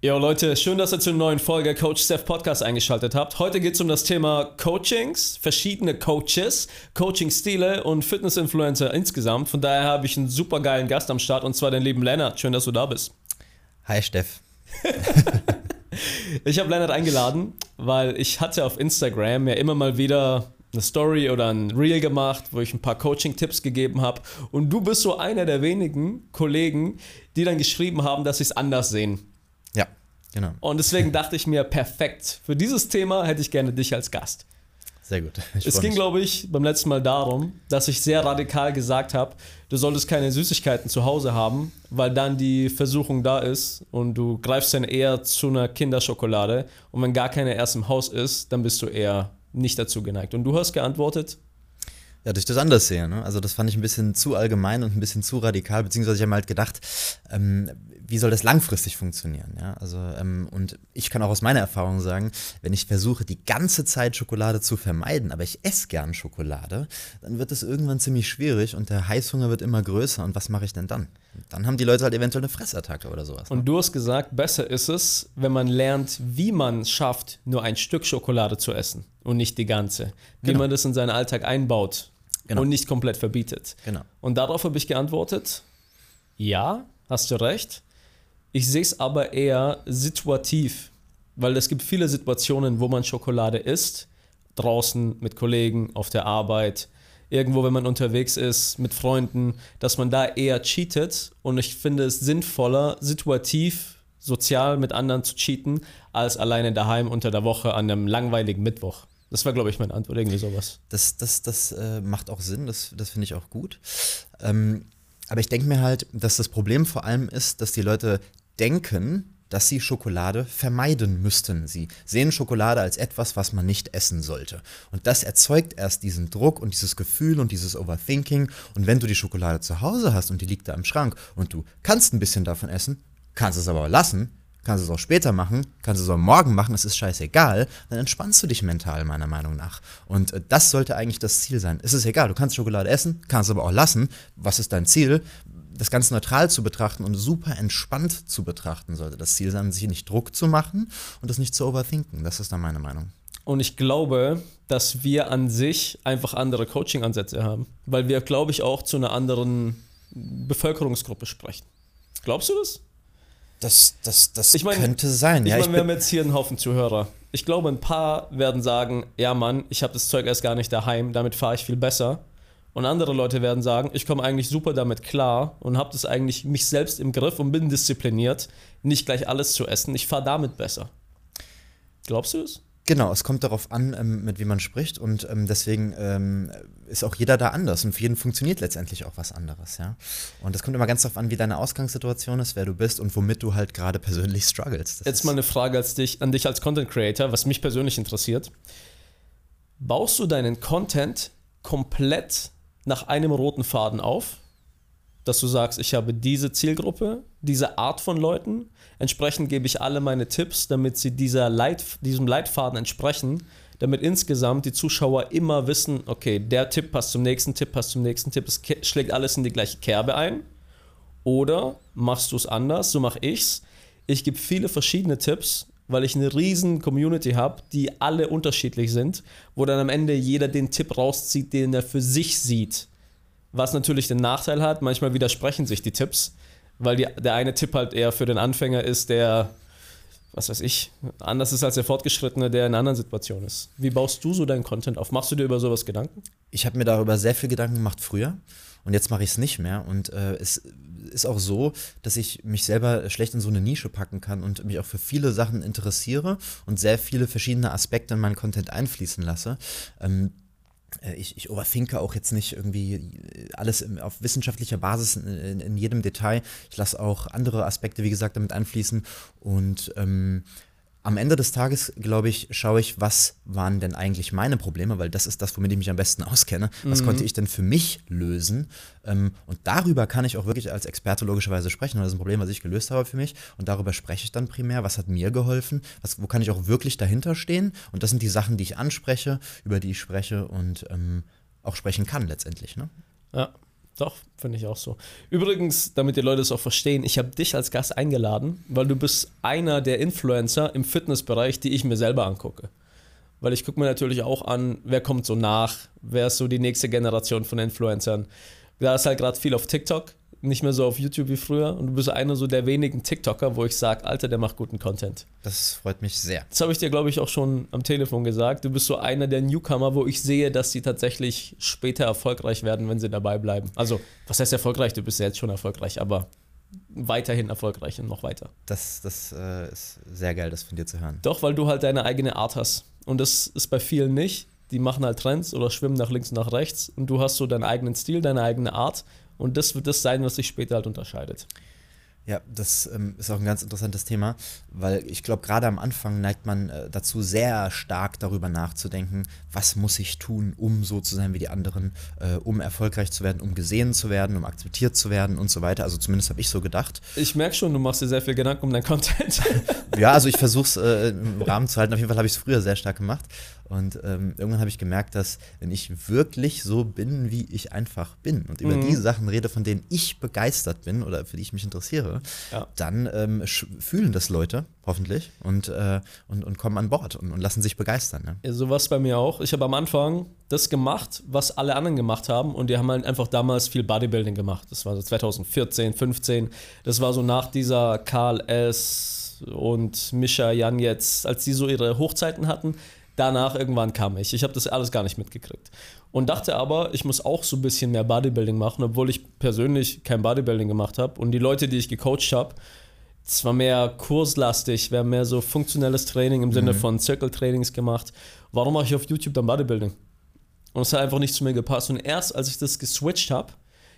Jo Leute, schön, dass ihr zur neuen Folge Coach Steph Podcast eingeschaltet habt. Heute geht es um das Thema Coachings, verschiedene Coaches, Coaching-Stile und Fitness-Influencer insgesamt. Von daher habe ich einen super geilen Gast am Start und zwar den lieben Lennart. Schön, dass du da bist. Hi Steff. ich habe Lennart eingeladen, weil ich hatte auf Instagram ja immer mal wieder eine Story oder ein Reel gemacht, wo ich ein paar Coaching-Tipps gegeben habe. Und du bist so einer der wenigen Kollegen, die dann geschrieben haben, dass sie es anders sehen. Genau. Und deswegen dachte ich mir, perfekt. Für dieses Thema hätte ich gerne dich als Gast. Sehr gut. Ich es ging, glaube ich, beim letzten Mal darum, dass ich sehr radikal gesagt habe, du solltest keine Süßigkeiten zu Hause haben, weil dann die Versuchung da ist und du greifst dann eher zu einer Kinderschokolade und wenn gar keine erst im Haus ist, dann bist du eher nicht dazu geneigt. Und du hast geantwortet? Ja, ich das anders sehe. Ne? Also das fand ich ein bisschen zu allgemein und ein bisschen zu radikal, beziehungsweise ich habe mir halt gedacht, ähm, wie soll das langfristig funktionieren? Ja? Also, ähm, und ich kann auch aus meiner Erfahrung sagen, wenn ich versuche, die ganze Zeit Schokolade zu vermeiden, aber ich esse gern Schokolade, dann wird es irgendwann ziemlich schwierig und der Heißhunger wird immer größer. Und was mache ich denn dann? Dann haben die Leute halt eventuell eine Fressattacke oder sowas. Ne? Und du hast gesagt, besser ist es, wenn man lernt, wie man es schafft, nur ein Stück Schokolade zu essen und nicht die ganze. Wie genau. man das in seinen Alltag einbaut genau. und nicht komplett verbietet. Genau. Und darauf habe ich geantwortet, ja, hast du recht. Ich sehe es aber eher situativ, weil es gibt viele Situationen, wo man Schokolade isst, draußen mit Kollegen, auf der Arbeit, irgendwo, wenn man unterwegs ist, mit Freunden, dass man da eher cheatet. Und ich finde es sinnvoller, situativ, sozial mit anderen zu cheaten, als alleine daheim unter der Woche an einem langweiligen Mittwoch. Das war, glaube ich, meine Antwort, irgendwie sowas. Das, das, das äh, macht auch Sinn, das, das finde ich auch gut. Ähm, aber ich denke mir halt, dass das Problem vor allem ist, dass die Leute denken, dass sie Schokolade vermeiden müssten. Sie sehen Schokolade als etwas, was man nicht essen sollte. Und das erzeugt erst diesen Druck und dieses Gefühl und dieses Overthinking. Und wenn du die Schokolade zu Hause hast und die liegt da im Schrank und du kannst ein bisschen davon essen, kannst es aber lassen, kannst es auch später machen, kannst es auch morgen machen, es ist scheißegal, dann entspannst du dich mental, meiner Meinung nach. Und äh, das sollte eigentlich das Ziel sein. Es ist egal, du kannst Schokolade essen, kannst es aber auch lassen. Was ist dein Ziel? Das Ganze neutral zu betrachten und super entspannt zu betrachten sollte das Ziel sein, sich nicht Druck zu machen und das nicht zu overthinken. Das ist dann meine Meinung. Und ich glaube, dass wir an sich einfach andere Coaching-Ansätze haben, weil wir, glaube ich, auch zu einer anderen Bevölkerungsgruppe sprechen. Glaubst du das? Das, das, das ich mein, könnte sein. Ich ja, meine, wir haben jetzt hier einen Haufen Zuhörer. Ich glaube, ein paar werden sagen, ja Mann, ich habe das Zeug erst gar nicht daheim, damit fahre ich viel besser. Und andere Leute werden sagen, ich komme eigentlich super damit klar und habe das eigentlich mich selbst im Griff und bin diszipliniert, nicht gleich alles zu essen. Ich fahre damit besser. Glaubst du es? Genau, es kommt darauf an, ähm, mit wem man spricht und ähm, deswegen ähm, ist auch jeder da anders und für jeden funktioniert letztendlich auch was anderes, ja. Und es kommt immer ganz darauf an, wie deine Ausgangssituation ist, wer du bist und womit du halt gerade persönlich struggles. Das Jetzt mal eine Frage dich, an dich als Content Creator, was mich persönlich interessiert. Baust du deinen Content komplett nach einem roten Faden auf, dass du sagst, ich habe diese Zielgruppe, diese Art von Leuten. Entsprechend gebe ich alle meine Tipps, damit sie dieser Leit, diesem Leitfaden entsprechen, damit insgesamt die Zuschauer immer wissen, okay, der Tipp passt zum nächsten Tipp, passt zum nächsten Tipp, es schlägt alles in die gleiche Kerbe ein. Oder machst du es anders, so mache ich es. Ich gebe viele verschiedene Tipps weil ich eine riesen Community habe, die alle unterschiedlich sind, wo dann am Ende jeder den Tipp rauszieht, den er für sich sieht. Was natürlich den Nachteil hat, manchmal widersprechen sich die Tipps, weil die, der eine Tipp halt eher für den Anfänger ist, der, was weiß ich, anders ist als der Fortgeschrittene, der in einer anderen Situation ist. Wie baust du so deinen Content auf? Machst du dir über sowas Gedanken? Ich habe mir darüber sehr viel Gedanken gemacht früher und jetzt mache ich es nicht mehr und äh, es ist auch so, dass ich mich selber schlecht in so eine Nische packen kann und mich auch für viele Sachen interessiere und sehr viele verschiedene Aspekte in meinen Content einfließen lasse. Ähm, äh, ich, ich overthinke auch jetzt nicht irgendwie alles auf wissenschaftlicher Basis in, in, in jedem Detail. Ich lasse auch andere Aspekte, wie gesagt, damit einfließen und ähm, am Ende des Tages, glaube ich, schaue ich, was waren denn eigentlich meine Probleme, weil das ist das, womit ich mich am besten auskenne. Was mhm. konnte ich denn für mich lösen? Ähm, und darüber kann ich auch wirklich als Experte logischerweise sprechen. Und das ist ein Problem, was ich gelöst habe für mich. Und darüber spreche ich dann primär. Was hat mir geholfen? Was, wo kann ich auch wirklich dahinter stehen? Und das sind die Sachen, die ich anspreche, über die ich spreche und ähm, auch sprechen kann letztendlich. Ne? Ja. Doch, finde ich auch so. Übrigens, damit die Leute es auch verstehen, ich habe dich als Gast eingeladen, weil du bist einer der Influencer im Fitnessbereich, die ich mir selber angucke. Weil ich gucke mir natürlich auch an, wer kommt so nach, wer ist so die nächste Generation von Influencern. Da ist halt gerade viel auf TikTok, nicht mehr so auf YouTube wie früher. Und du bist einer so der wenigen TikToker, wo ich sage, Alter, der macht guten Content. Das freut mich sehr. Das habe ich dir, glaube ich, auch schon am Telefon gesagt. Du bist so einer der Newcomer, wo ich sehe, dass sie tatsächlich später erfolgreich werden, wenn sie dabei bleiben. Also, was heißt erfolgreich? Du bist ja jetzt schon erfolgreich, aber weiterhin erfolgreich und noch weiter. Das, das äh, ist sehr geil, das von dir zu hören. Doch, weil du halt deine eigene Art hast. Und das ist bei vielen nicht. Die machen halt Trends oder schwimmen nach links und nach rechts. Und du hast so deinen eigenen Stil, deine eigene Art. Und das wird das sein, was sich später halt unterscheidet. Ja, das ähm, ist auch ein ganz interessantes Thema, weil ich glaube, gerade am Anfang neigt man äh, dazu, sehr stark darüber nachzudenken, was muss ich tun, um so zu sein wie die anderen, äh, um erfolgreich zu werden, um gesehen zu werden, um akzeptiert zu werden und so weiter. Also zumindest habe ich so gedacht. Ich merke schon, du machst dir sehr viel Gedanken um dein Content. ja, also ich versuche es äh, im Rahmen zu halten. Auf jeden Fall habe ich es früher sehr stark gemacht. Und ähm, irgendwann habe ich gemerkt, dass wenn ich wirklich so bin, wie ich einfach bin und über mhm. die Sachen rede, von denen ich begeistert bin oder für die ich mich interessiere, ja. dann ähm, fühlen das Leute hoffentlich und, äh, und, und kommen an Bord und, und lassen sich begeistern. Ne? Ja, so war es bei mir auch. Ich habe am Anfang das gemacht, was alle anderen gemacht haben und die haben halt einfach damals viel Bodybuilding gemacht. Das war so 2014, 15. Das war so nach dieser Karl S. und Mischa Jan jetzt, als die so ihre Hochzeiten hatten Danach irgendwann kam ich. Ich habe das alles gar nicht mitgekriegt. Und dachte aber, ich muss auch so ein bisschen mehr Bodybuilding machen, obwohl ich persönlich kein Bodybuilding gemacht habe. Und die Leute, die ich gecoacht habe, es war mehr kurslastig, wir haben mehr so funktionelles Training im Sinne mhm. von Zirkeltrainings gemacht. Warum mache ich auf YouTube dann Bodybuilding? Und es hat einfach nicht zu mir gepasst. Und erst als ich das geswitcht habe,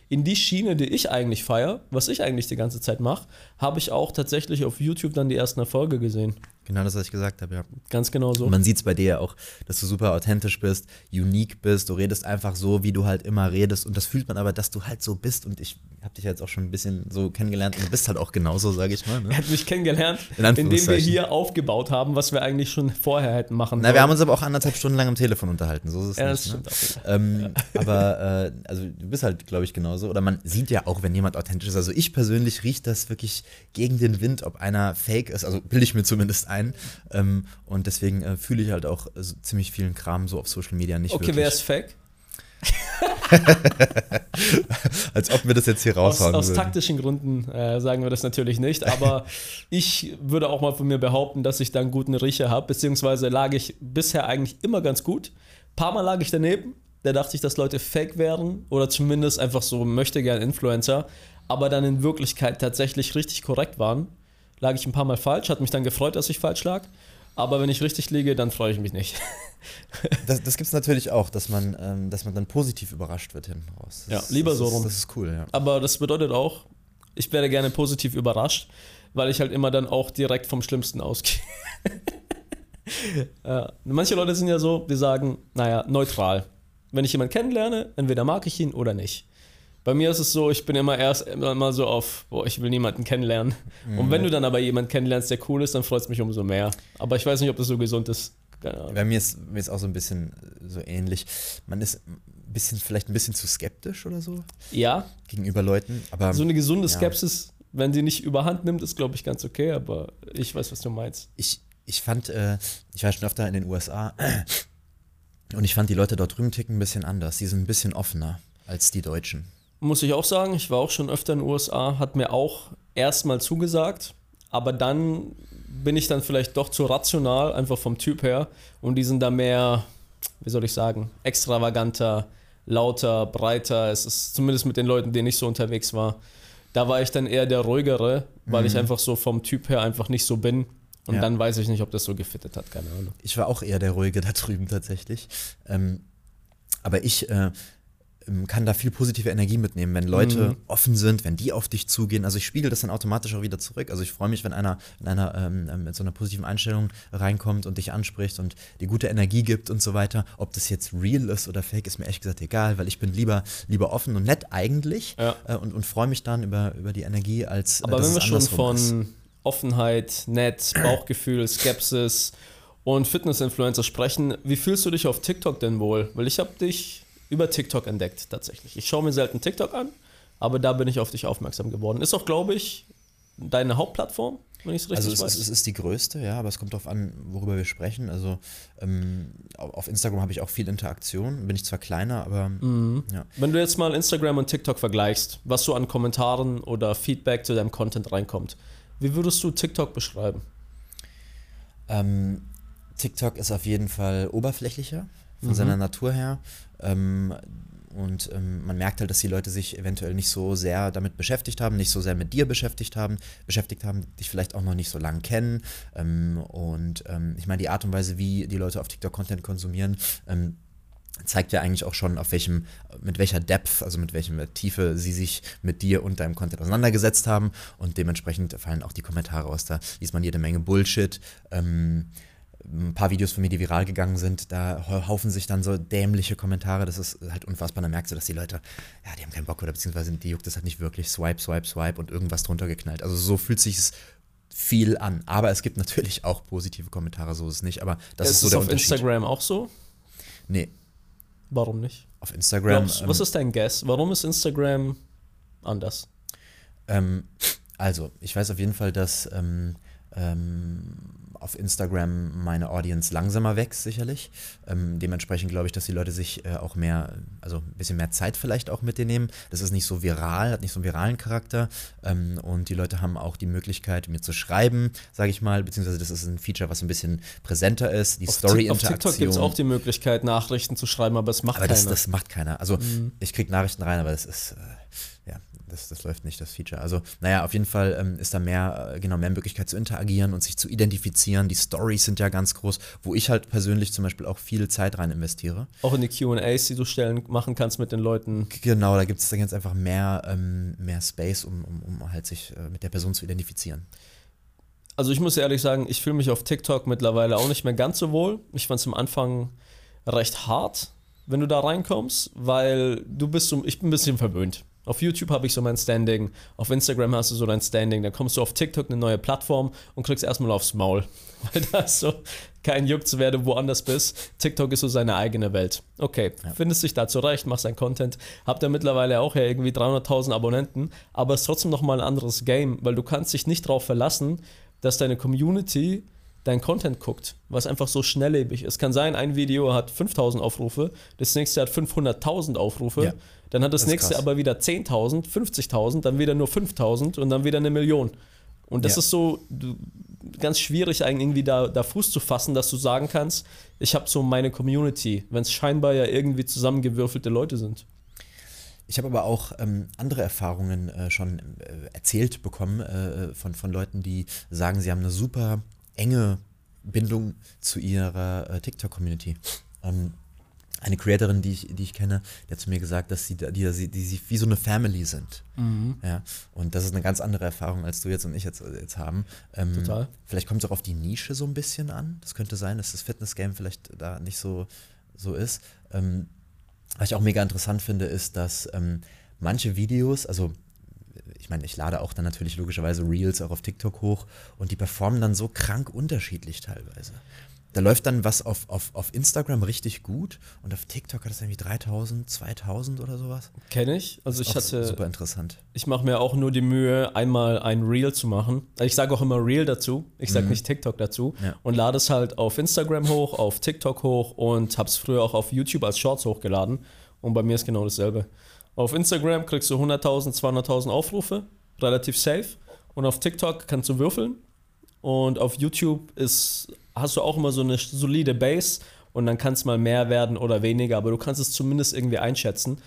in die Schiene, die ich eigentlich feiere, was ich eigentlich die ganze Zeit mache, habe ich auch tatsächlich auf YouTube dann die ersten Erfolge gesehen. Genau das, was ich gesagt habe, ja. Ganz genau so. Und man sieht es bei dir ja auch, dass du super authentisch bist, unique bist, du redest einfach so, wie du halt immer redest und das fühlt man aber, dass du halt so bist und ich habe dich jetzt auch schon ein bisschen so kennengelernt und du bist halt auch genauso, sage ich mal. Ne? Er hat mich kennengelernt, In indem wir hier aufgebaut haben, was wir eigentlich schon vorher hätten machen Na, wollen. wir haben uns aber auch anderthalb Stunden lang am Telefon unterhalten, so ist es ja, nicht. Das ne? ähm, ja. Aber äh, also du bist halt, glaube ich, genauso oder man sieht ja auch, wenn jemand authentisch ist. Also ich persönlich rieche das wirklich gegen den Wind, ob einer fake ist, also bilde ich mir zumindest ein. Ähm, und deswegen äh, fühle ich halt auch äh, so ziemlich vielen Kram so auf Social Media nicht okay, wirklich. Wer ist fake? Als ob wir das jetzt hier raushauen Aus, aus taktischen Gründen äh, sagen wir das natürlich nicht, aber ich würde auch mal von mir behaupten, dass ich da einen guten Riecher habe, beziehungsweise lag ich bisher eigentlich immer ganz gut. Ein paar Mal lag ich daneben, da dachte ich, dass Leute fake wären oder zumindest einfach so möchte gern Influencer, aber dann in Wirklichkeit tatsächlich richtig korrekt waren lag ich ein paar Mal falsch, hat mich dann gefreut, dass ich falsch lag. Aber wenn ich richtig liege, dann freue ich mich nicht. das das gibt es natürlich auch, dass man, ähm, dass man dann positiv überrascht wird hinten raus. Das, ja, lieber so rum. Das ist cool, ja. Aber das bedeutet auch, ich werde gerne positiv überrascht, weil ich halt immer dann auch direkt vom Schlimmsten ausgehe. ja. Manche Leute sind ja so, die sagen, naja, neutral. Wenn ich jemanden kennenlerne, entweder mag ich ihn oder nicht. Bei mir ist es so, ich bin immer erst immer so auf, boah, ich will niemanden kennenlernen. Mhm. Und wenn du dann aber jemanden kennenlernst, der cool ist, dann freut es mich umso mehr. Aber ich weiß nicht, ob das so gesund ist. Bei mir ist, mir ist auch so ein bisschen so ähnlich. Man ist ein bisschen, vielleicht ein bisschen zu skeptisch oder so. Ja. Gegenüber Leuten. Aber, so eine gesunde Skepsis, ja. wenn sie nicht überhand nimmt, ist, glaube ich, ganz okay. Aber ich weiß, was du meinst. Ich, ich fand, äh, ich war schon öfter in den USA und ich fand die Leute dort drüben ticken ein bisschen anders. Die sind ein bisschen offener als die Deutschen. Muss ich auch sagen, ich war auch schon öfter in den USA, hat mir auch erstmal zugesagt, aber dann bin ich dann vielleicht doch zu rational, einfach vom Typ her. Und die sind da mehr, wie soll ich sagen, extravaganter, lauter, breiter. Es ist zumindest mit den Leuten, denen ich so unterwegs war. Da war ich dann eher der ruhigere, weil mhm. ich einfach so vom Typ her einfach nicht so bin. Und ja. dann weiß ich nicht, ob das so gefittet hat, keine Ahnung. Ich war auch eher der ruhige da drüben tatsächlich. Ähm, aber ich, äh, kann da viel positive Energie mitnehmen, wenn Leute mhm. offen sind, wenn die auf dich zugehen. Also ich spiegel das dann automatisch auch wieder zurück. Also ich freue mich, wenn einer, wenn einer ähm, ähm, mit so einer positiven Einstellung reinkommt und dich anspricht und dir gute Energie gibt und so weiter. Ob das jetzt real ist oder fake, ist mir ehrlich gesagt egal, weil ich bin lieber, lieber offen und nett eigentlich ja. äh, und, und freue mich dann über, über die Energie als äh, Aber wenn wir schon von ist. Offenheit, nett, Bauchgefühl, Skepsis und Fitness-Influencer sprechen, wie fühlst du dich auf TikTok denn wohl? Weil ich habe dich über TikTok entdeckt tatsächlich. Ich schaue mir selten TikTok an, aber da bin ich auf dich aufmerksam geworden. Ist auch, glaube ich, deine Hauptplattform, wenn ich es richtig Also es, weiß. ist- es ist die größte, ja, aber es kommt darauf an, worüber wir sprechen. Also ähm, au- auf Instagram habe ich auch viel Interaktion, bin ich zwar kleiner, aber Mhm. ja. Wenn du jetzt mal Instagram und TikTok vergleichst, was so an Kommentaren oder Feedback zu deinem Content reinkommt, wie würdest du TikTok beschreiben? Ähm, TikTok ist auf jeden Fall oberflächlicher von Mhm. seiner Natur her. Ähm, und ähm, man merkt halt, dass die Leute sich eventuell nicht so sehr damit beschäftigt haben, nicht so sehr mit dir beschäftigt haben, beschäftigt haben, dich vielleicht auch noch nicht so lange kennen. Ähm, und ähm, ich meine, die Art und Weise, wie die Leute auf TikTok Content konsumieren, ähm, zeigt ja eigentlich auch schon, auf welchem, mit welcher Depth, also mit welcher Tiefe sie sich mit dir und deinem Content auseinandergesetzt haben. Und dementsprechend fallen auch die Kommentare aus. Da liest man jede Menge Bullshit. Ähm, ein paar Videos von mir, die viral gegangen sind, da hau- haufen sich dann so dämliche Kommentare. Das ist halt unfassbar. Da merkst du, dass die Leute, ja, die haben keinen Bock oder beziehungsweise die juckt es halt nicht wirklich. Swipe, swipe, swipe und irgendwas drunter geknallt. Also so fühlt sich es viel an. Aber es gibt natürlich auch positive Kommentare, so ist es nicht. Aber das ist ist so der auf Unterschied. Instagram auch so? Nee, Warum nicht? auf Instagram. Glaubst, ähm, was ist dein Guess? Warum ist Instagram anders? Ähm, also, ich weiß auf jeden Fall, dass ähm, ähm, auf Instagram meine Audience langsamer wächst, sicherlich. Ähm, dementsprechend glaube ich, dass die Leute sich äh, auch mehr, also ein bisschen mehr Zeit vielleicht auch mit dir nehmen. Das ist nicht so viral, hat nicht so einen viralen Charakter. Ähm, und die Leute haben auch die Möglichkeit, mir zu schreiben, sage ich mal, beziehungsweise das ist ein Feature, was ein bisschen präsenter ist. Die Tik- auf Story-Interaktion. TikTok gibt es auch die Möglichkeit, Nachrichten zu schreiben, aber es macht Aber keiner. das, das macht keiner. Also Mhm. ich kriege Nachrichten rein, aber das ist, äh, ja, das, das läuft nicht, das Feature. Also, naja, auf jeden Fall ähm, ist da mehr, äh, genau, mehr Möglichkeit zu interagieren und sich zu identifizieren. Die Stories sind ja ganz groß, wo ich halt persönlich zum Beispiel auch viel Zeit rein investiere. auch in die QAs, die du stellen, machen kannst mit den Leuten. Genau, da gibt es da gibt's einfach mehr, ähm, mehr Space, um, um, um halt sich äh, mit der Person zu identifizieren. Also ich muss ehrlich sagen, ich fühle mich auf TikTok mittlerweile auch nicht mehr ganz so wohl. Ich fand es am Anfang recht hart, wenn du da reinkommst, weil du bist so, ich bin ein bisschen verwöhnt. Auf YouTube habe ich so mein Standing, auf Instagram hast du so dein Standing, dann kommst du auf TikTok eine neue Plattform und kriegst erstmal aufs Maul, weil da so kein Juck zu wer du woanders bist. TikTok ist so seine eigene Welt. Okay, Ja. findest dich da zurecht, machst dein Content, habt ihr mittlerweile auch ja irgendwie 300.000 Abonnenten, aber es ist trotzdem nochmal ein anderes Game, weil du kannst dich nicht darauf verlassen, dass deine Community dein Content guckt, was einfach so schnelllebig ist. Kann sein, ein Video hat 5000 Aufrufe, das nächste hat 500.000 Aufrufe, Ja. Dann hat das, Das nächste krass. aber wieder 10.000, 50.000, dann wieder nur 5000 und dann wieder eine Million. Und das Ja. ist so ganz schwierig, eigentlich irgendwie da, da Fuß zu fassen, dass du sagen kannst, ich habe so meine Community, wenn es scheinbar ja irgendwie zusammengewürfelte Leute sind. Ich habe aber auch ähm, andere Erfahrungen äh, schon äh, erzählt bekommen äh, von, von Leuten, die sagen, sie haben eine super enge Bindung zu ihrer äh, TikTok-Community. Ähm, eine Creatorin, die ich, die ich kenne, die hat zu mir gesagt, dass sie, da- die, die, die, sie wie so eine Family sind. Ja, und das ist eine ganz andere Erfahrung, als du jetzt und ich jetzt, jetzt haben. Ähm, Total. Vielleicht kommt es auch auf die Nische so ein bisschen an. Das könnte sein, dass das Fitness-Game vielleicht da nicht so, so ist. Ähm, was ich auch mega interessant finde, ist, dass ähm, manche Videos, also ich meine, ich lade auch dann natürlich logischerweise Reels auch auf TikTok hoch und die performen dann so krank unterschiedlich teilweise. Da läuft dann was auf, auf, auf Instagram richtig gut und auf TikTok hat es irgendwie 3000, 2000 oder sowas. Kenne ich. Also ich hatte, super interessant. ich mache mir auch nur die Mühe, einmal ein Reel zu machen. Ich sage auch immer Reel dazu. Ich sage nicht TikTok dazu. Ja. Und lade es halt auf Instagram hoch, auf TikTok hoch und habe es früher auch auf YouTube als Shorts hochgeladen. Und bei mir ist genau dasselbe. Auf Instagram kriegst du 100.000, 200.000 Aufrufe, relativ safe. Und auf TikTok kannst du würfeln. Und auf YouTube ist, hast du auch immer so eine solide Base und dann kann es mal mehr werden oder weniger, aber du kannst es zumindest irgendwie einschätzen.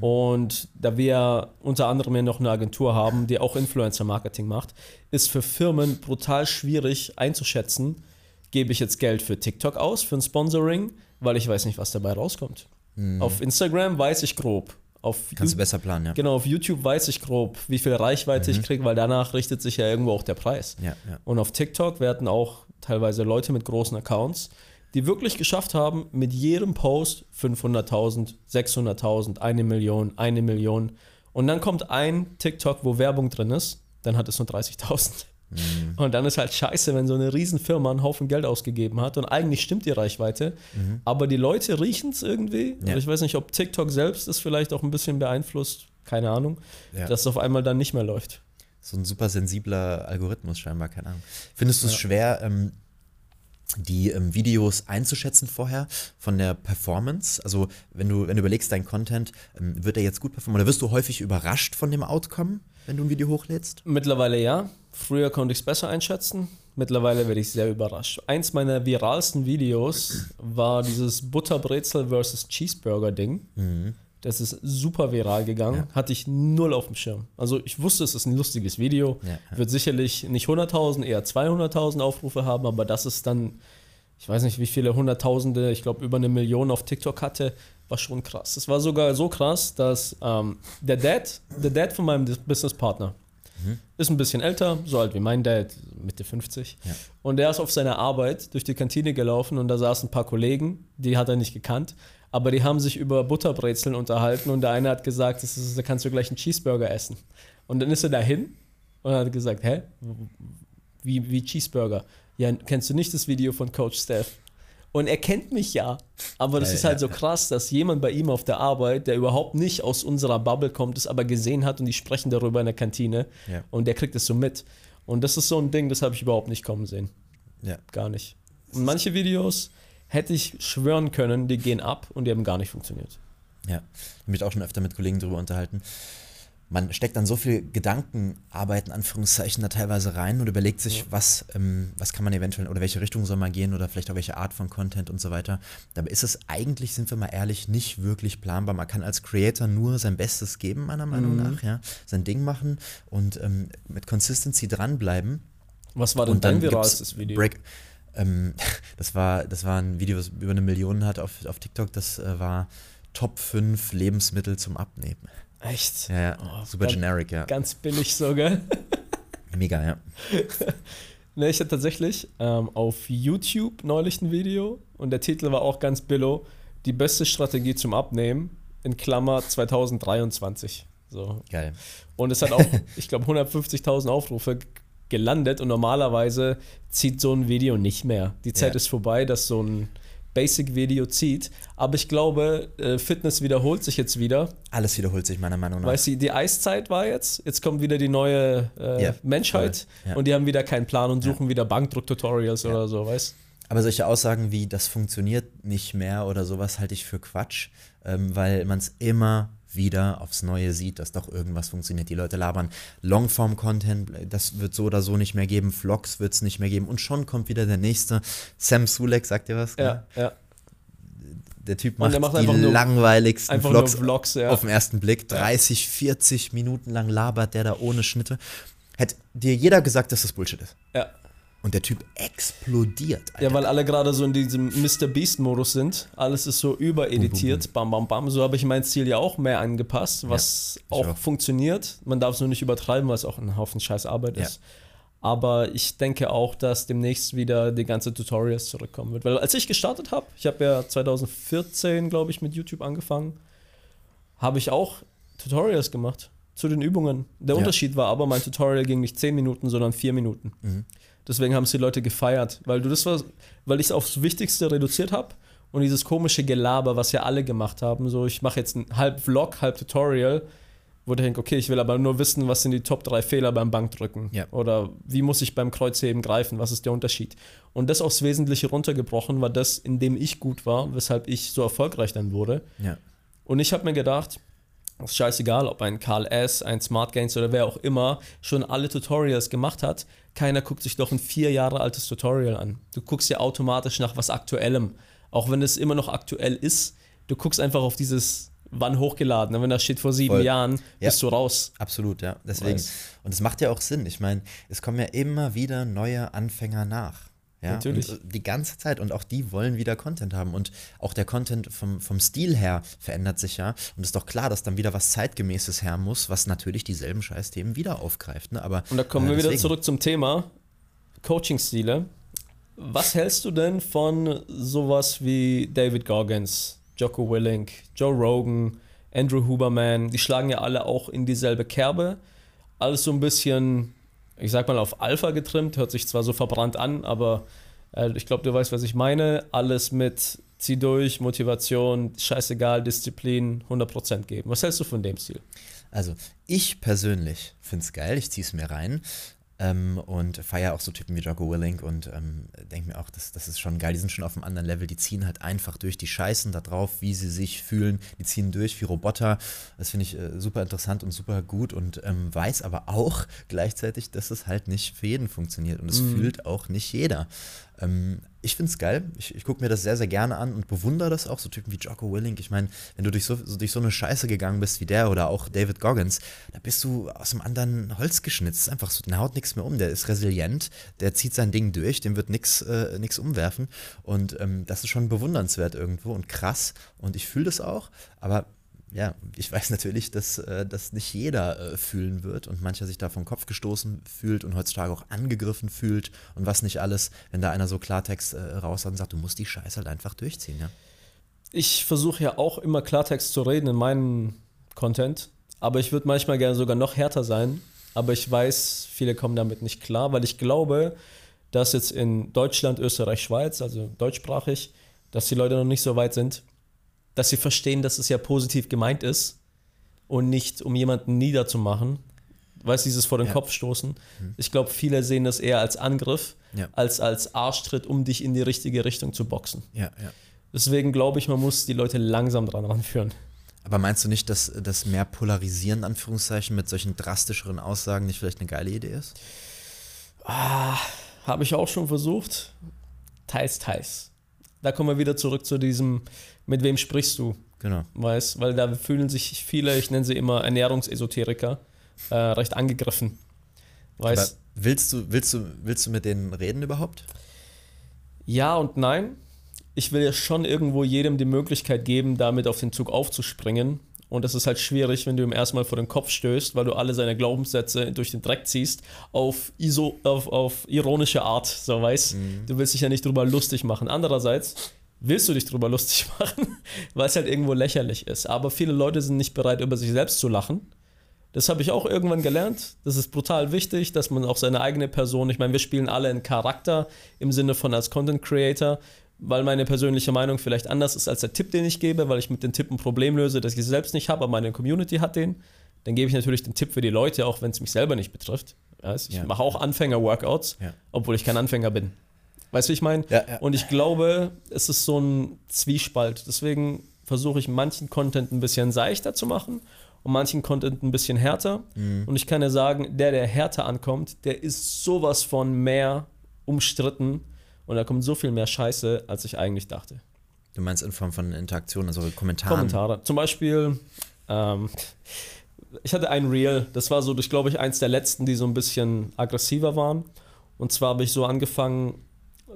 Und da wir unter anderem ja noch eine Agentur haben, die auch Influencer-Marketing macht, ist für Firmen brutal schwierig einzuschätzen, gebe ich jetzt Geld für TikTok aus, für ein Sponsoring, weil ich weiß nicht, was dabei rauskommt. Auf Instagram weiß ich grob. Auf Kannst du Yout- besser planen, ja. Genau, auf YouTube weiß ich grob, wie viel Reichweite ich kriege, weil danach richtet sich ja irgendwo auch der Preis. Ja, ja. Und auf TikTok werden auch teilweise Leute mit großen Accounts, die wirklich geschafft haben, mit jedem Post 500.000, 600.000, eine Million, eine Million. Und dann kommt ein TikTok, wo Werbung drin ist, dann hat es nur 30.000. Mhm. Und dann ist halt scheiße, wenn so eine Riesenfirma einen Haufen Geld ausgegeben hat und eigentlich stimmt die Reichweite, mhm. aber die Leute riechen es irgendwie. Ja. Ich weiß nicht, ob TikTok selbst es vielleicht auch ein bisschen beeinflusst, keine Ahnung, ja. dass es auf einmal dann nicht mehr läuft. So ein super sensibler Algorithmus scheinbar, keine Ahnung. Findest du es ja. schwer, ähm, die ähm, Videos einzuschätzen vorher von der Performance. Also wenn du, wenn du überlegst, dein Content, ähm, wird er jetzt gut performen oder wirst du häufig überrascht von dem Outcome, wenn du ein Video hochlädst? Mittlerweile ja. Früher konnte ich es besser einschätzen. Mittlerweile werde ich sehr überrascht. Eins meiner viralsten Videos war dieses Butterbrezel versus Cheeseburger Ding. Mhm. Das ist super viral gegangen. Ja. Hatte ich null auf dem Schirm. Also ich wusste, es ist ein lustiges Video. Ja, ja. Wird sicherlich nicht 100.000, eher 200.000 Aufrufe haben, aber das ist dann, ich weiß nicht, wie viele Hunderttausende, ich glaube über eine Million auf TikTok hatte, war schon krass. Es war sogar so krass, dass ähm, der Dad, der Dad von meinem Businesspartner, mhm. ist ein bisschen älter, so alt wie mein Dad, Mitte 50. Und der ist auf seiner Arbeit durch die Kantine gelaufen und da saßen ein paar Kollegen, die hat er nicht gekannt aber die haben sich über Butterbrezeln unterhalten und der eine hat gesagt, das ist, da kannst du gleich einen Cheeseburger essen. Und dann ist er dahin und hat gesagt, hä? Wie, wie Cheeseburger? Ja, kennst du nicht das Video von Coach Steph? Und er kennt mich ja. Aber das ja, ist halt ja, so krass, dass jemand bei ihm auf der Arbeit, der überhaupt nicht aus unserer Bubble kommt, es aber gesehen hat und die sprechen darüber in der Kantine. Ja. Und der kriegt es so mit. Und das ist so ein Ding, das habe ich überhaupt nicht kommen sehen. Ja. Gar nicht. Und manche Videos, hätte ich schwören können, die gehen ab und die haben gar nicht funktioniert. Ja, ich habe mich auch schon öfter mit Kollegen darüber unterhalten. Man steckt dann so viel Gedankenarbeit in Anführungszeichen da teilweise rein und überlegt sich, ja. was, ähm, was kann man eventuell oder welche Richtung soll man gehen oder vielleicht auch welche Art von Content und so weiter. Dabei ist es eigentlich, sind wir mal ehrlich, nicht wirklich planbar. Man kann als Creator nur sein Bestes geben, meiner Meinung mhm. nach, ja, sein Ding machen und ähm, mit Consistency dranbleiben. Was war denn dein viralstes Video? Break ähm, das, war, das war ein Video, was über eine Million hat auf, auf TikTok. Das äh, war Top 5 Lebensmittel zum Abnehmen. Echt? Ja, ja. Oh, super ganz, generic, ja. Ganz billig sogar. Mega, ja. ne, ich hatte tatsächlich ähm, auf YouTube neulich ein Video und der Titel war auch ganz billo. Die beste Strategie zum Abnehmen in Klammer 2023. So. Geil. Und es hat auch, ich glaube, 150.000 Aufrufe gelandet und normalerweise zieht so ein Video nicht mehr. Die Zeit ja. ist vorbei, dass so ein Basic-Video zieht. Aber ich glaube, äh, Fitness wiederholt sich jetzt wieder. Alles wiederholt sich meiner Meinung nach. Weißt du, die Eiszeit war jetzt, jetzt kommt wieder die neue äh, ja, Menschheit ja. und die haben wieder keinen Plan und suchen wieder Bankdruck-Tutorials oder so, weißt Aber solche Aussagen wie, das funktioniert nicht mehr oder sowas halte ich für Quatsch, ähm, weil man es immer wieder aufs Neue sieht, dass doch irgendwas funktioniert. Die Leute labern Longform-Content, das wird so oder so nicht mehr geben, Vlogs wird es nicht mehr geben und schon kommt wieder der nächste. Sam Sulek, sagt ihr was? Ja, ja. Der Typ macht, macht die langweiligsten Vlogs, Vlogs ja. auf den ersten Blick. 30, 40 Minuten lang labert der da ohne Schnitte. Hätte dir jeder gesagt, dass das Bullshit ist. Ja. Und der Typ explodiert. Alter. Ja, weil alle gerade so in diesem Mr. Beast-Modus sind. Alles ist so übereditiert. Bam, bam, bam. So habe ich mein Stil ja auch mehr angepasst, was ja, auch, auch, funktioniert. Man darf es nur nicht übertreiben, weil es auch ein Haufen scheiß Arbeit ja. ist. Aber ich denke auch, dass demnächst wieder die ganze Tutorials zurückkommen wird. Weil als ich gestartet habe, ich habe ja 2014, glaube ich, mit YouTube angefangen, habe ich auch Tutorials gemacht zu den Übungen. Der ja. Unterschied war aber, mein Tutorial ging nicht 10 Minuten, sondern 4 Minuten. Mhm. Deswegen haben es die Leute gefeiert, weil du das war, weil ich es aufs Wichtigste reduziert habe und dieses komische Gelaber, was ja alle gemacht haben, so ich mache jetzt ein halb Vlog, halb Tutorial, wo ich denke, okay, ich will aber nur wissen, was sind die Top 3 Fehler beim Bankdrücken ja. oder wie muss ich beim Kreuzheben greifen, was ist der Unterschied? Und das aufs Wesentliche runtergebrochen war das, in dem ich gut war, weshalb ich so erfolgreich dann wurde. Ja. Und ich habe mir gedacht, ist scheißegal, ob ein Karl S., ein Smart Gains oder wer auch immer schon alle Tutorials gemacht hat. Keiner guckt sich doch ein vier Jahre altes Tutorial an. Du guckst ja automatisch nach was Aktuellem. Auch wenn es immer noch aktuell ist, du guckst einfach auf dieses wann hochgeladen. Wenn das steht vor sieben Voll. Jahren, ja. bist du raus. Absolut, ja. Deswegen. Weiß. Und es macht ja auch Sinn. Ich meine, es kommen ja immer wieder neue Anfänger nach. Ja, Natürlich. Und die ganze Zeit. Und auch die wollen wieder Content haben. Und auch der Content vom, vom Stil her verändert sich ja. Und es ist doch klar, dass dann wieder was Zeitgemäßes her muss, was natürlich dieselben Scheißthemen wieder aufgreift. Ne? Aber, und da kommen äh, wir wieder zurück zum Thema Coaching-Stile. Was hältst du denn von sowas wie David Goggins, Jocko Willink, Joe Rogan, Andrew Huberman? Die schlagen ja alle auch in dieselbe Kerbe. Alles so ein bisschen ich sag mal, auf Alpha getrimmt, hört sich zwar so verbrannt an, aber äh, ich glaube, du weißt, was ich meine. Alles mit zieh durch, Motivation, scheißegal, Disziplin, 100% geben. Was hältst du von dem Stil? Also, ich persönlich finde es geil, ich ziehe es mir rein. Ähm, und feiere auch so Typen wie Jocko Willink und ähm, denke mir auch, das, das ist schon geil. Die sind schon auf einem anderen Level. Die ziehen halt einfach durch, die scheißen da drauf, wie sie sich fühlen. Die ziehen durch wie Roboter. Das finde ich äh, super interessant und super gut und ähm, weiß aber auch gleichzeitig, dass es halt nicht für jeden funktioniert und es mhm. fühlt auch nicht jeder. Ähm, ich finde es geil. Ich, ich gucke mir das sehr, sehr gerne an und bewundere das auch. So Typen wie Jocko Willink. Ich meine, wenn du durch so, so, durch so eine Scheiße gegangen bist wie der oder auch David Goggins, da bist du aus einem anderen Holz geschnitzt. Einfach so, der haut nichts mehr um. Der ist resilient, der zieht sein Ding durch, dem wird nichts äh, umwerfen. Und ähm, das ist schon bewundernswert irgendwo und krass. Und ich fühle das auch. Aber ja, ich weiß natürlich, dass äh, das nicht jeder äh, fühlen wird und mancher sich da vom Kopf gestoßen fühlt und heutzutage auch angegriffen fühlt und was nicht alles, wenn da einer so Klartext äh, raus und sagt, du musst die Scheiße halt einfach durchziehen, ja. Ich versuche ja auch immer Klartext zu reden in meinem Content, aber ich würde manchmal gerne sogar noch härter sein, aber ich weiß, viele kommen damit nicht klar, weil ich glaube, dass jetzt in Deutschland, Österreich, Schweiz, also deutschsprachig, dass die Leute noch nicht so weit sind dass sie verstehen, dass es ja positiv gemeint ist und nicht um jemanden niederzumachen. Weißt du, dieses vor den ja. Kopf stoßen. Mhm. Ich glaube, viele sehen das eher als Angriff, ja. als als Arschtritt, um dich in die richtige Richtung zu boxen. Ja, ja. Deswegen glaube ich, man muss die Leute langsam dran ranführen. Aber meinst du nicht, dass das mehr Polarisieren, Anführungszeichen, mit solchen drastischeren Aussagen nicht vielleicht eine geile Idee ist? Ah, habe ich auch schon versucht. Teils, teils. Da kommen wir wieder zurück zu diesem, mit wem sprichst du? Genau. Weißt, weil da fühlen sich viele, ich nenne sie immer Ernährungsesoteriker, äh, recht angegriffen. Weißt, Aber willst du, willst, du, willst du mit denen reden überhaupt? Ja und nein. Ich will ja schon irgendwo jedem die Möglichkeit geben, damit auf den Zug aufzuspringen. Und das ist halt schwierig, wenn du ihm erstmal vor den Kopf stößt, weil du alle seine Glaubenssätze durch den Dreck ziehst, auf, iso, auf, auf ironische Art, so weißt. Mhm. Du willst dich ja nicht drüber lustig machen. Andererseits willst du dich drüber lustig machen, weil es halt irgendwo lächerlich ist. Aber viele Leute sind nicht bereit, über sich selbst zu lachen. Das habe ich auch irgendwann gelernt. Das ist brutal wichtig, dass man auch seine eigene Person, ich meine, wir spielen alle einen Charakter im Sinne von als Content Creator, weil meine persönliche Meinung vielleicht anders ist als der Tipp, den ich gebe, weil ich mit dem Tipp ein Problem löse, das ich selbst nicht habe, aber meine Community hat den. Dann gebe ich natürlich den Tipp für die Leute, auch wenn es mich selber nicht betrifft. Also ich ja. mache auch Anfänger-Workouts, ja. obwohl ich kein Anfänger bin. Weißt du, wie ich meine? Ja, ja. Und ich glaube, es ist so ein Zwiespalt. Deswegen versuche ich manchen Content ein bisschen seichter zu machen und manchen Content ein bisschen härter. Mhm. Und ich kann ja sagen, der, der härter ankommt, der ist sowas von mehr umstritten und da kommt so viel mehr Scheiße, als ich eigentlich dachte. Du meinst in Form von Interaktion, also Kommentaren? Kommentare. Zum Beispiel, ähm, ich hatte ein Reel, das war so, ich glaube ich, eins der letzten, die so ein bisschen aggressiver waren. Und zwar habe ich so angefangen,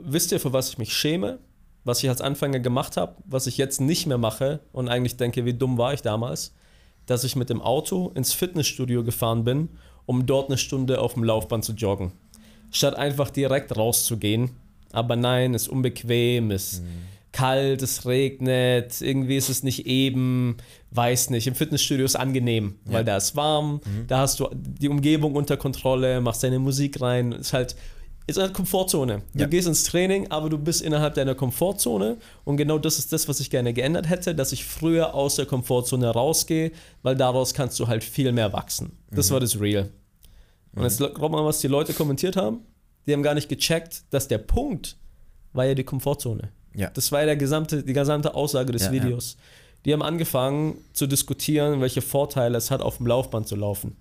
wisst ihr, für was ich mich schäme? Was ich als Anfänger gemacht habe, was ich jetzt nicht mehr mache und eigentlich denke, wie dumm war ich damals, dass ich mit dem Auto ins Fitnessstudio gefahren bin, um dort eine Stunde auf dem Laufband zu joggen. Statt einfach direkt rauszugehen. Aber nein, es ist unbequem, es ist mhm. kalt, es regnet, irgendwie ist es nicht eben, weiß nicht. Im Fitnessstudio ist es angenehm, ja. weil da ist warm, mhm. da hast du die Umgebung unter Kontrolle, machst deine Musik rein, ist halt ist eine Komfortzone. Du ja. gehst ins Training, aber du bist innerhalb deiner Komfortzone. Und genau das ist das, was ich gerne geändert hätte, dass ich früher aus der Komfortzone rausgehe, weil daraus kannst du halt viel mehr wachsen. Das mhm. war das Real. Und jetzt glaubt man, was die Leute kommentiert haben. Die haben gar nicht gecheckt, dass der Punkt war ja die Komfortzone. Ja. Das war ja der gesamte, die gesamte Aussage des ja, Videos. Die haben angefangen zu diskutieren, welche Vorteile es hat, auf dem Laufband zu laufen.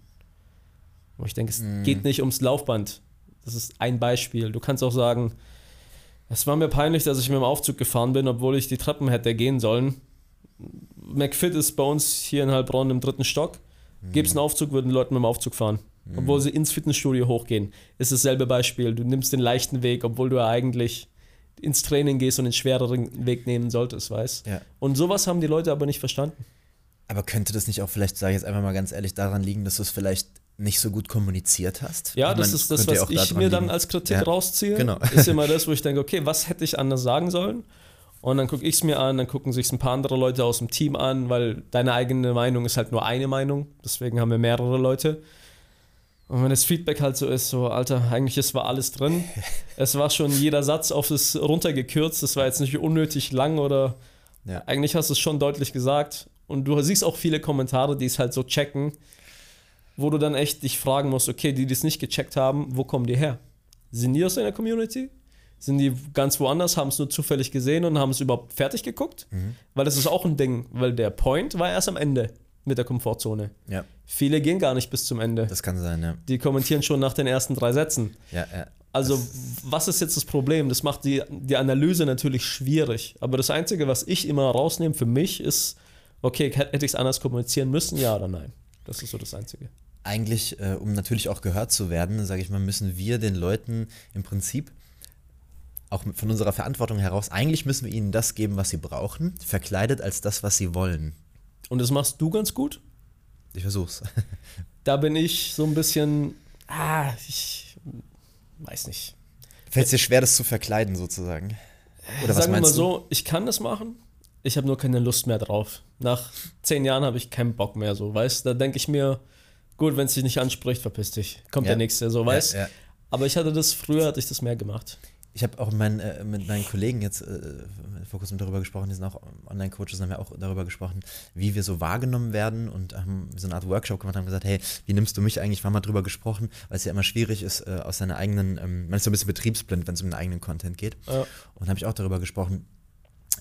Und ich denke, es mhm. geht nicht ums Laufband. Das ist ein Beispiel. Du kannst auch sagen, es war mir peinlich, dass ich mit dem Aufzug gefahren bin, obwohl ich die Treppen hätte gehen sollen. McFit ist bei uns hier in Heilbronn im dritten Stock. Mhm. Gäbe es einen Aufzug, würden die Leute mit dem Aufzug fahren. Mhm. Obwohl sie ins Fitnessstudio hochgehen. Ist dasselbe Beispiel. Du nimmst den leichten Weg, obwohl du ja eigentlich ins Training gehst und den schwereren Weg nehmen solltest, weißt ja. Und sowas haben die Leute aber nicht verstanden. Aber könnte das nicht auch vielleicht, sage ich jetzt einfach mal ganz ehrlich, daran liegen, dass du es vielleicht nicht so gut kommuniziert hast. Ja, das ist das, was ich mir dann als Kritik ja, rausziehe. Genau. Ist immer das, wo ich denke, okay, was hätte ich anders sagen sollen? Und dann gucke ich es mir an, dann gucken sich ein paar andere Leute aus dem Team an, weil deine eigene Meinung ist halt nur eine Meinung. Deswegen haben wir mehrere Leute. Und wenn das Feedback halt so ist, so, Alter, eigentlich es war alles drin. es war schon jeder Satz auf das runtergekürzt. Das war jetzt nicht unnötig lang oder Ja. eigentlich hast du es schon deutlich gesagt. Und du siehst auch viele Kommentare, die es halt so checken, wo du dann echt dich fragen musst, okay, die, die es nicht gecheckt haben, wo kommen die her? Sind die aus deiner Community? Sind die ganz woanders, haben es nur zufällig gesehen und haben es überhaupt fertig geguckt? Weil das ist auch ein Ding, weil der Point war erst am Ende mit der Komfortzone. Ja, Viele gehen gar nicht bis zum Ende. das kann sein, ja. Die kommentieren schon nach den ersten drei Sätzen. Ja, ja. Also, was ist jetzt das Problem? Das macht die, die Analyse natürlich schwierig. Aber das Einzige, was ich immer rausnehme für mich, ist, okay, hätte ich es anders kommunizieren müssen, ja oder nein? Das ist so das Einzige. Eigentlich, äh, um natürlich auch gehört zu werden, sage ich mal, müssen wir den Leuten im Prinzip auch von unserer Verantwortung heraus, eigentlich müssen wir ihnen das geben, was sie brauchen, verkleidet als das, was sie wollen. Und das machst du ganz gut. Ich versuch's. Da bin ich so ein bisschen, ah, ich weiß nicht. Fällt es dir schwer, das zu verkleiden, sozusagen? Oder was Sagen wir mal meinst du? so, ich kann das machen, ich habe nur keine Lust mehr drauf. Nach zehn Jahren habe ich keinen Bock mehr, so, weißt Da denke ich mir, gut, wenn es dich nicht anspricht, verpiss dich. Kommt Ja. der nächste, so, weißt Ja, ja. Aber ich hatte das, früher hatte ich das mehr gemacht. Ich habe auch mein, äh, mit meinen Kollegen jetzt äh, vor kurzem darüber gesprochen, die sind auch Online-Coaches, haben wir auch darüber gesprochen, wie wir so wahrgenommen werden und haben so eine Art Workshop gemacht, haben gesagt, hey, wie nimmst du mich eigentlich? Wir haben mal drüber gesprochen, weil es ja immer schwierig ist, äh, aus seiner eigenen, ähm, man ist so ein bisschen betriebsblind, wenn es um den eigenen Content geht. Ja. Und habe ich auch darüber gesprochen,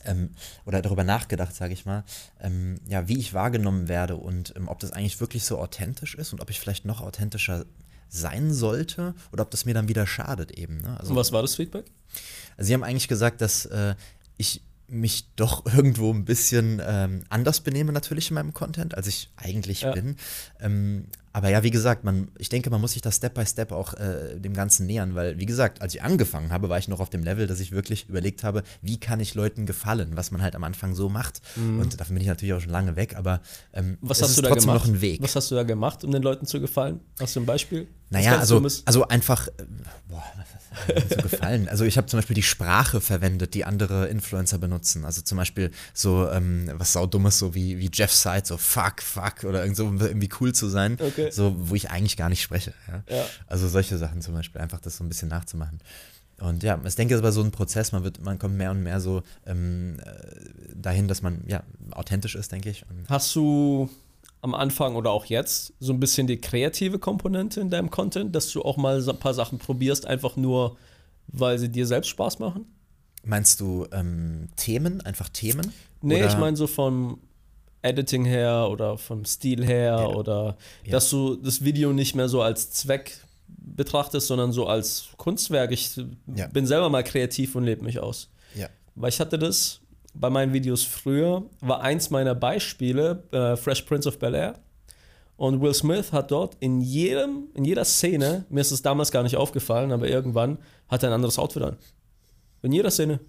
ähm, oder darüber nachgedacht, sage ich mal, ähm, ja, wie ich wahrgenommen werde und ähm, ob das eigentlich wirklich so authentisch ist und ob ich vielleicht noch authentischer sein sollte oder ob das mir dann wieder schadet eben. Ne? Also, Und was war das Feedback? Sie haben eigentlich gesagt, dass äh, ich mich doch irgendwo ein bisschen ähm, anders benehme natürlich in meinem Content, als ich eigentlich Ja. bin. Ähm, aber ja, wie gesagt, man, ich denke, man muss sich das Step by Step auch äh, dem Ganzen nähern, weil, wie gesagt, als ich angefangen habe, war ich noch auf dem Level, dass ich wirklich überlegt habe, wie kann ich Leuten gefallen, was man halt am Anfang so macht. Und davon bin ich natürlich auch schon lange weg, aber ähm, Mhm. Was es hast ist du da trotzdem gemacht? noch ein Weg. Was hast du da gemacht, um den Leuten zu gefallen? Hast du ein Beispiel? Naja, also, Dummes? also einfach, äh, boah, ist so gefallen? Also ich habe zum Beispiel die Sprache verwendet, die andere Influencer benutzen. Also zum Beispiel so ähm, was saudummes, so wie, wie Jeff Side, so fuck, fuck oder irgend so, um irgendwie cool zu sein, Okay. so wo ich eigentlich gar nicht spreche. Ja? Ja. Also solche Sachen zum Beispiel, einfach das so ein bisschen nachzumachen. Und ja, ich denke, es war so ein Prozess, man wird, man kommt mehr und mehr so ähm, äh, dahin, dass man ja authentisch ist, denke ich. Und Hast du am Anfang oder auch jetzt so ein bisschen die kreative Komponente in deinem Content, dass du auch mal so ein paar Sachen probierst, einfach nur, weil sie dir selbst Spaß machen? meinst du ähm, Themen, einfach Themen? Nee, Oder- ich meine so vom Editing her oder vom Stil her Ja. oder Ja. dass du das Video nicht mehr so als Zweck betrachtest, sondern so als Kunstwerk. Ich Ja. bin selber mal kreativ und lebe mich aus. Ja. Weil ich hatte das bei meinen Videos früher, war eins meiner Beispiele äh, Fresh Prince of Bel Air. Und Will Smith hat dort in jedem, in jeder Szene, mir ist es damals gar nicht aufgefallen, aber irgendwann hat er ein anderes Outfit an. In jeder Szene.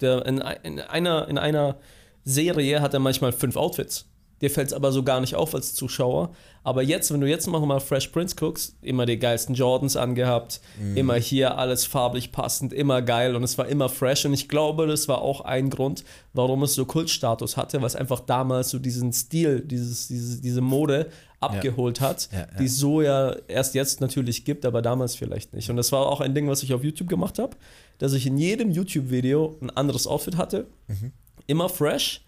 Der, in, in, einer, in einer Serie hat er manchmal fünf Outfits. Dir fällt es aber so gar nicht auf als Zuschauer. Aber jetzt, wenn du jetzt noch mal Fresh Prince guckst, immer die geilsten Jordans angehabt, immer hier alles farblich passend, immer geil und es war immer fresh. Und ich glaube, das war auch ein Grund, warum es so Kultstatus hatte, weil es einfach damals so diesen Stil, dieses, diese, diese Mode abgeholt hat, Ja, ja. die es so ja erst jetzt natürlich gibt, aber damals vielleicht nicht. Und das war auch ein Ding, was ich auf YouTube gemacht habe, dass ich in jedem YouTube-Video ein anderes Outfit hatte, immer fresh.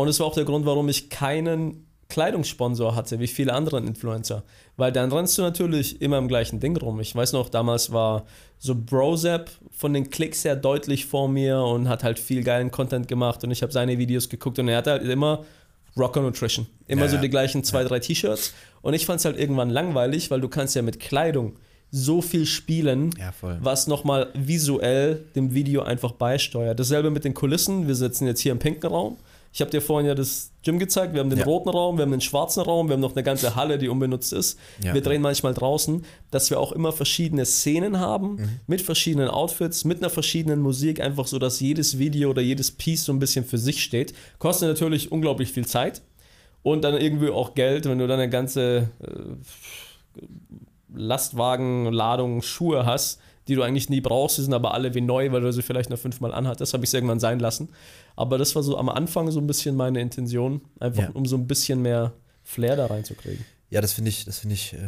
Und es war auch der Grund, warum ich keinen Kleidungssponsor hatte, wie viele andere Influencer. Weil dann rennst du natürlich immer im gleichen Ding rum. Ich weiß noch, damals war so Brozap von den Klicks her deutlich vor mir und hat halt viel geilen Content gemacht und ich habe seine Videos geguckt und er hatte halt immer Rocker Nutrition. Immer Ja, so die gleichen zwei, drei T-Shirts. Und ich fand es halt irgendwann langweilig, weil du kannst ja mit Kleidung so viel spielen, Ja, was nochmal visuell dem Video einfach beisteuert. Dasselbe mit den Kulissen. Wir sitzen jetzt hier im pinken Raum. Ich habe dir vorhin ja das Gym gezeigt. Wir haben den Ja. roten Raum, wir haben den schwarzen Raum, wir haben noch eine ganze Halle, die unbenutzt ist. Ja. Wir drehen manchmal draußen, dass wir auch immer verschiedene Szenen haben, Mhm. mit verschiedenen Outfits, mit einer verschiedenen Musik, einfach so, dass jedes Video oder jedes Piece so ein bisschen für sich steht. Kostet natürlich unglaublich viel Zeit und dann irgendwie auch Geld, wenn du dann eine ganze äh, Lastwagen, Ladung Schuhe hast, die du eigentlich nie brauchst, die sind aber alle wie neu, weil du sie vielleicht nur fünfmal anhattest. habe ich es irgendwann sein lassen. Aber das war so am Anfang so ein bisschen meine Intention, einfach Ja. um so ein bisschen mehr Flair da reinzukriegen. Ja, das finde ich, das finde ich äh,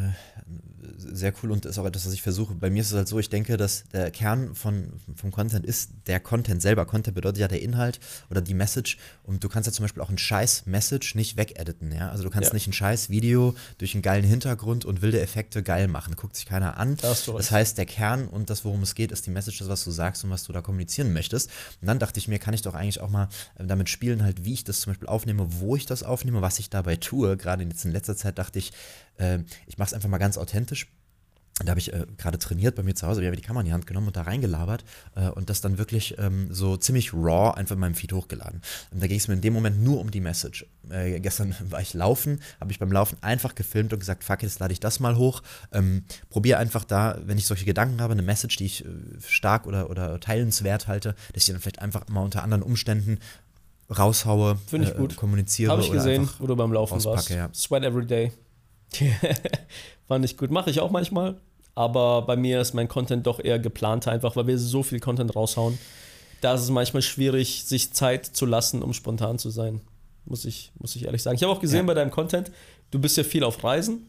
sehr cool und ist auch etwas, was ich versuche. Bei mir ist es halt so, ich denke, dass der Kern von, vom Content ist der Content selber. Content bedeutet ja der Inhalt oder die Message und du kannst ja zum Beispiel auch ein scheiß Message nicht wegediten, ja. Also du kannst Ja. nicht ein scheiß Video durch einen geilen Hintergrund und wilde Effekte geil machen. Guckt sich keiner an. Da hast du recht. Das heißt, der Kern und das, worum es geht, ist die Message, das, was du sagst und was du da kommunizieren möchtest. Und dann dachte ich mir, kann ich doch eigentlich auch mal äh, damit spielen, halt, wie ich das zum Beispiel aufnehme, wo ich das aufnehme, was ich dabei tue. Gerade jetzt in letzter Zeit dachte ich, äh, ich mache es einfach mal ganz authentisch. Da habe ich äh, gerade trainiert bei mir zu Hause, wir haben die Kamera in die Hand genommen und da reingelabert äh, und das dann wirklich ähm, so ziemlich raw einfach in meinem Feed hochgeladen. Und da ging es mir in dem Moment nur um die Message. Äh, gestern war ich laufen, habe ich beim Laufen einfach gefilmt und gesagt, fuck, jetzt lade ich das mal hoch. Ähm, Probiere einfach da, wenn ich solche Gedanken habe, eine Message, die ich äh, stark oder, oder teilenswert halte, dass ich die dann vielleicht einfach mal unter anderen Umständen raushaue, Finde ich gut. kommuniziere. Habe ich oder gesehen, wo du beim Laufen warst. auspacke, ja. Sweat every day. Fand ich gut. Mache ich auch manchmal. Aber bei mir ist mein Content doch eher geplant, einfach weil wir so viel Content raushauen. Da ist es manchmal schwierig, sich Zeit zu lassen, um spontan zu sein. Muss ich, muss ich ehrlich sagen. Ich habe auch gesehen Ja. bei deinem Content, du bist ja viel auf Reisen.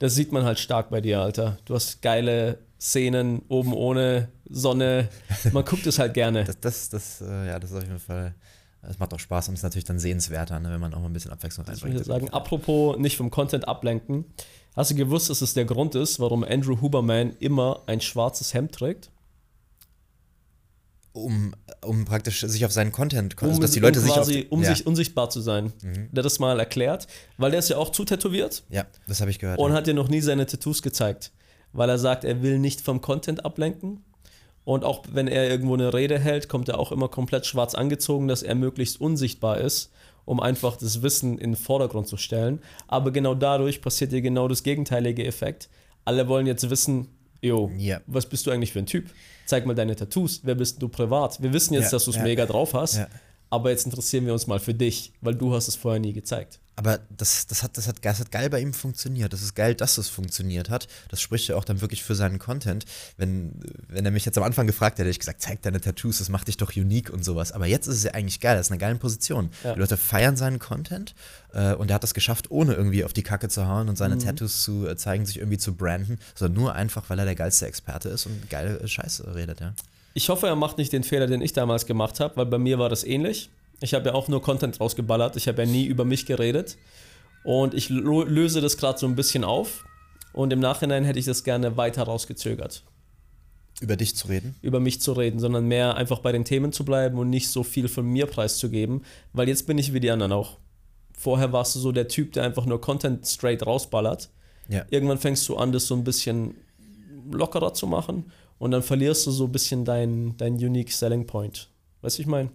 Das sieht man halt stark bei dir, Alter. Du hast geile Szenen oben ohne Sonne. Man guckt es halt gerne. Das, das, das, äh, ja, das ist auf jeden Fall, das macht auch Spaß und ist natürlich dann sehenswerter, ne, wenn man auch mal ein bisschen Abwechslung Ich reinbringt. würde sagen, apropos nicht vom Content ablenken. Hast du gewusst, dass es der Grund ist, warum Andrew Huberman immer ein schwarzes Hemd trägt? Um, um praktisch sich auf seinen Content, also dass die Leute um sich quasi, um ja, sich unsichtbar zu sein. Der hat das mal erklärt, weil der ist ja auch zu tätowiert ja, das habe ich gehört. und ja. hat dir noch nie seine Tattoos gezeigt, weil er sagt, er will nicht vom Content ablenken. Und auch wenn er irgendwo eine Rede hält, kommt er auch immer komplett schwarz angezogen, dass er möglichst unsichtbar ist, um einfach das Wissen in den Vordergrund zu stellen. Aber genau dadurch passiert dir genau das gegenteilige Effekt. Alle wollen jetzt wissen, jo, Ja. was bist du eigentlich für ein Typ? Zeig mal deine Tattoos. Wer bist du privat? Wir wissen jetzt, Ja, dass du es ja. mega drauf hast, aber jetzt interessieren wir uns mal für dich, weil du hast es vorher nie gezeigt. Aber das, das, hat, das, hat, das hat geil bei ihm funktioniert. Das ist geil, dass es funktioniert hat. Das spricht ja auch dann wirklich für seinen Content. Wenn, wenn er mich jetzt am Anfang gefragt hätte, hätte ich gesagt, zeig deine Tattoos, das macht dich doch unique und sowas. Aber jetzt ist es ja eigentlich geil, das ist eine geile Position. Ja. Die Leute feiern seinen Content äh, und er hat das geschafft, ohne irgendwie auf die Kacke zu hauen und seine Tattoos zu äh, zeigen, sich irgendwie zu branden, sondern nur einfach, weil er der geilste Experte ist und geile Scheiße redet, ja. Ich hoffe, er macht nicht den Fehler, den ich damals gemacht habe, weil bei mir war das ähnlich. Ich habe ja auch nur Content rausgeballert. Ich habe ja nie über mich geredet. Und ich löse das gerade so ein bisschen auf. Und im Nachhinein hätte ich das gerne weiter rausgezögert, Über dich zu reden. über mich zu reden, sondern mehr einfach bei den Themen zu bleiben und nicht so viel von mir preiszugeben, weil jetzt bin ich wie die anderen auch. Vorher warst du so der Typ, der einfach nur Content straight rausballert. Ja. Irgendwann fängst du an, das so ein bisschen lockerer zu machen und dann verlierst du so ein bisschen deinen dein Unique Selling Point. Weißt du, ich meine?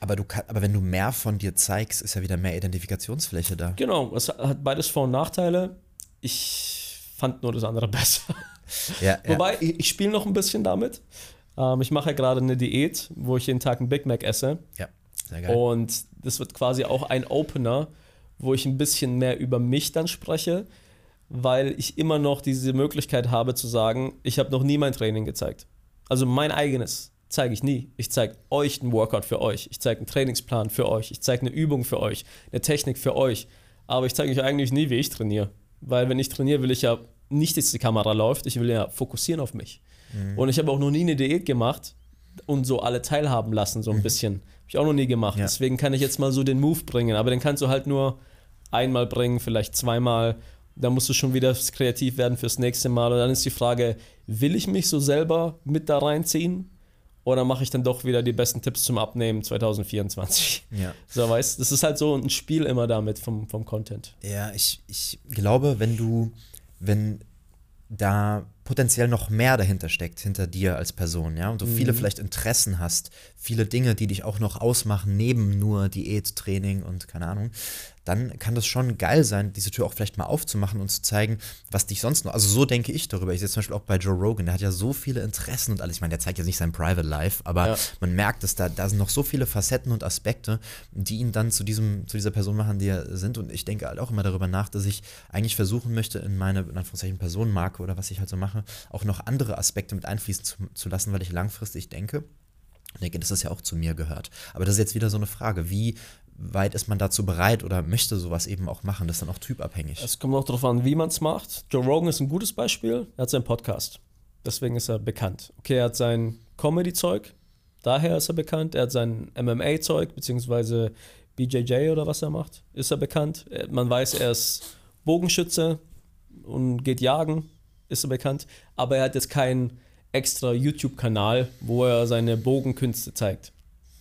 Aber, du kann, aber wenn du mehr von dir zeigst, ist ja wieder mehr Identifikationsfläche da. Genau, es hat beides Vor- und Nachteile. Ich fand nur das andere besser. Ja, ja. Wobei, ich, ich spiele noch ein bisschen damit. Ähm, ich mache ja gerade eine Diät, wo ich jeden Tag einen Big Mac esse. ja, sehr geil. Und das wird quasi auch ein Opener, wo ich ein bisschen mehr über mich dann spreche, weil ich immer noch diese Möglichkeit habe zu sagen, ich habe noch nie mein Training gezeigt. Also mein eigenes zeige ich nie. Ich zeige euch einen Workout für euch. Ich zeige einen Trainingsplan für euch. Ich zeige eine Übung für euch, eine Technik für euch. Aber ich zeige euch eigentlich nie, wie ich trainiere. Weil wenn ich trainiere, will ich ja nicht, dass die Kamera läuft. Ich will ja fokussieren auf mich. Und ich habe auch noch nie eine Diät gemacht und so alle teilhaben lassen, so ein bisschen. Habe ich auch noch nie gemacht. Ja. Deswegen kann ich jetzt mal so den Move bringen. Aber den kannst du halt nur einmal bringen, vielleicht zweimal. Da musst du schon wieder kreativ werden fürs nächste Mal. Und dann ist die Frage, will ich mich so selber mit da reinziehen? Oder mache ich dann doch wieder die besten Tipps zum Abnehmen 2024? ja. So, weißt das ist halt so ein Spiel immer damit vom, vom Content. Ja, ich, ich glaube, wenn du, wenn da potenziell noch mehr dahinter steckt, hinter dir als Person, ja, und du viele vielleicht Interessen hast, viele Dinge, die dich auch noch ausmachen, neben nur Diät, Training und keine Ahnung, dann kann das schon geil sein, diese Tür auch vielleicht mal aufzumachen und zu zeigen, was dich sonst noch, also so denke ich darüber. Ich sehe zum Beispiel auch bei Joe Rogan, der hat ja so viele Interessen und alles. Ich meine, der zeigt jetzt nicht sein Private Life, aber Ja. man merkt, dass da, da sind noch so viele Facetten und Aspekte, die ihn dann zu, diesem, zu dieser Person machen, die er sind. Und ich denke halt auch immer darüber nach, dass ich eigentlich versuchen möchte, in meine, in Anführungszeichen, Personenmarke oder was ich halt so mache, auch noch andere Aspekte mit einfließen zu, zu lassen, weil ich langfristig denke, denke, dass das ja auch zu mir gehört. Aber das ist jetzt wieder so eine Frage, wie, weit ist man dazu bereit oder möchte sowas eben auch machen? Das ist dann auch typabhängig. Es kommt auch darauf an, wie man es macht. Joe Rogan ist ein gutes Beispiel. Er hat seinen Podcast. Deswegen ist er bekannt. Okay, er hat sein Comedy-Zeug. Daher ist er bekannt. Er hat sein MMA-Zeug, beziehungsweise BJJ oder was er macht, ist er bekannt. Man weiß, er ist Bogenschütze und geht jagen, ist er bekannt. Aber er hat jetzt keinen extra YouTube-Kanal, wo er seine Bogenkünste zeigt.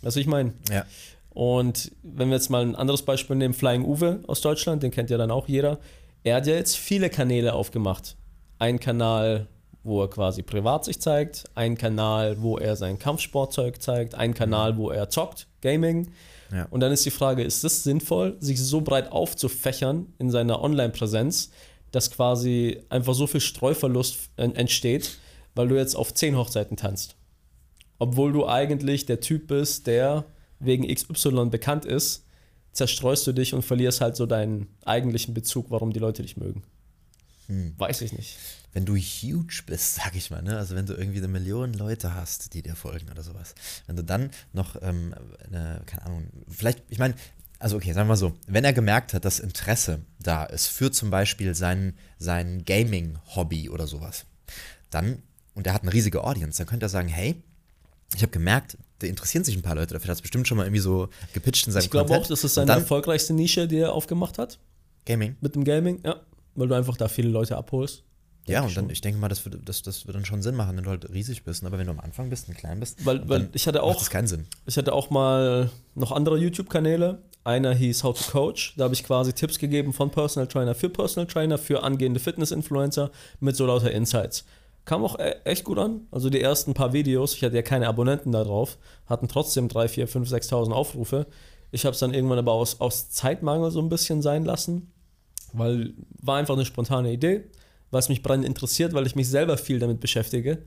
Was ich meine? Ja. Und wenn wir jetzt mal ein anderes Beispiel nehmen, Flying Uwe aus Deutschland, den kennt ja dann auch jeder. Er hat ja jetzt viele Kanäle aufgemacht. Ein Kanal, wo er quasi privat sich zeigt, ein Kanal, wo er sein Kampfsportzeug zeigt, ein Kanal, wo er zockt, Gaming. Ja. Und dann ist die Frage, ist es sinnvoll, sich so breit aufzufächern in seiner Online-Präsenz, dass quasi einfach so viel Streuverlust entsteht, weil du jetzt auf zehn Hochzeiten tanzt? Obwohl du eigentlich der Typ bist, der wegen XY bekannt ist, zerstreust du dich und verlierst halt so deinen eigentlichen Bezug, warum die Leute dich mögen. Hm. Weiß ich nicht. Wenn du huge bist, sag ich mal, ne? also wenn du irgendwie eine Million Leute hast, die dir folgen oder sowas, wenn du dann noch, ähm, eine, keine Ahnung, vielleicht, ich meine, also okay, sagen wir mal so, wenn er gemerkt hat, dass Interesse da ist für zum Beispiel sein, sein Gaming-Hobby oder sowas, dann, und er hat eine riesige Audience, dann könnte er sagen, hey, ich habe gemerkt, da interessieren sich ein paar Leute dafür. Hat es bestimmt schon mal irgendwie so gepitcht in seinem Ich glaube auch, das ist seine dann, erfolgreichste Nische, die er aufgemacht hat. Gaming. Mit dem Gaming, ja. Weil du einfach da viele Leute abholst. Ja, und dann, ich denke mal, das wird, das, das wird dann schon Sinn machen, wenn du halt riesig bist. Aber wenn du am Anfang bist und klein bist, weil, weil ich hatte auch, macht das keinen Sinn. Ich hatte auch mal noch andere YouTube-Kanäle. Einer hieß How to Coach. Da habe ich quasi Tipps gegeben von Personal Trainer für Personal Trainer, für angehende Fitness-Influencer mit so lauter Insights. Kam auch e-, echt gut an. Also die ersten paar Videos, ich hatte ja keine Abonnenten da drauf, hatten trotzdem 3, 4, 5, 6.000 Aufrufe. Ich habe es dann irgendwann aber aus, aus Zeitmangel so ein bisschen sein lassen, weil war einfach eine spontane Idee, was mich brennend interessiert, weil ich mich selber viel damit beschäftige.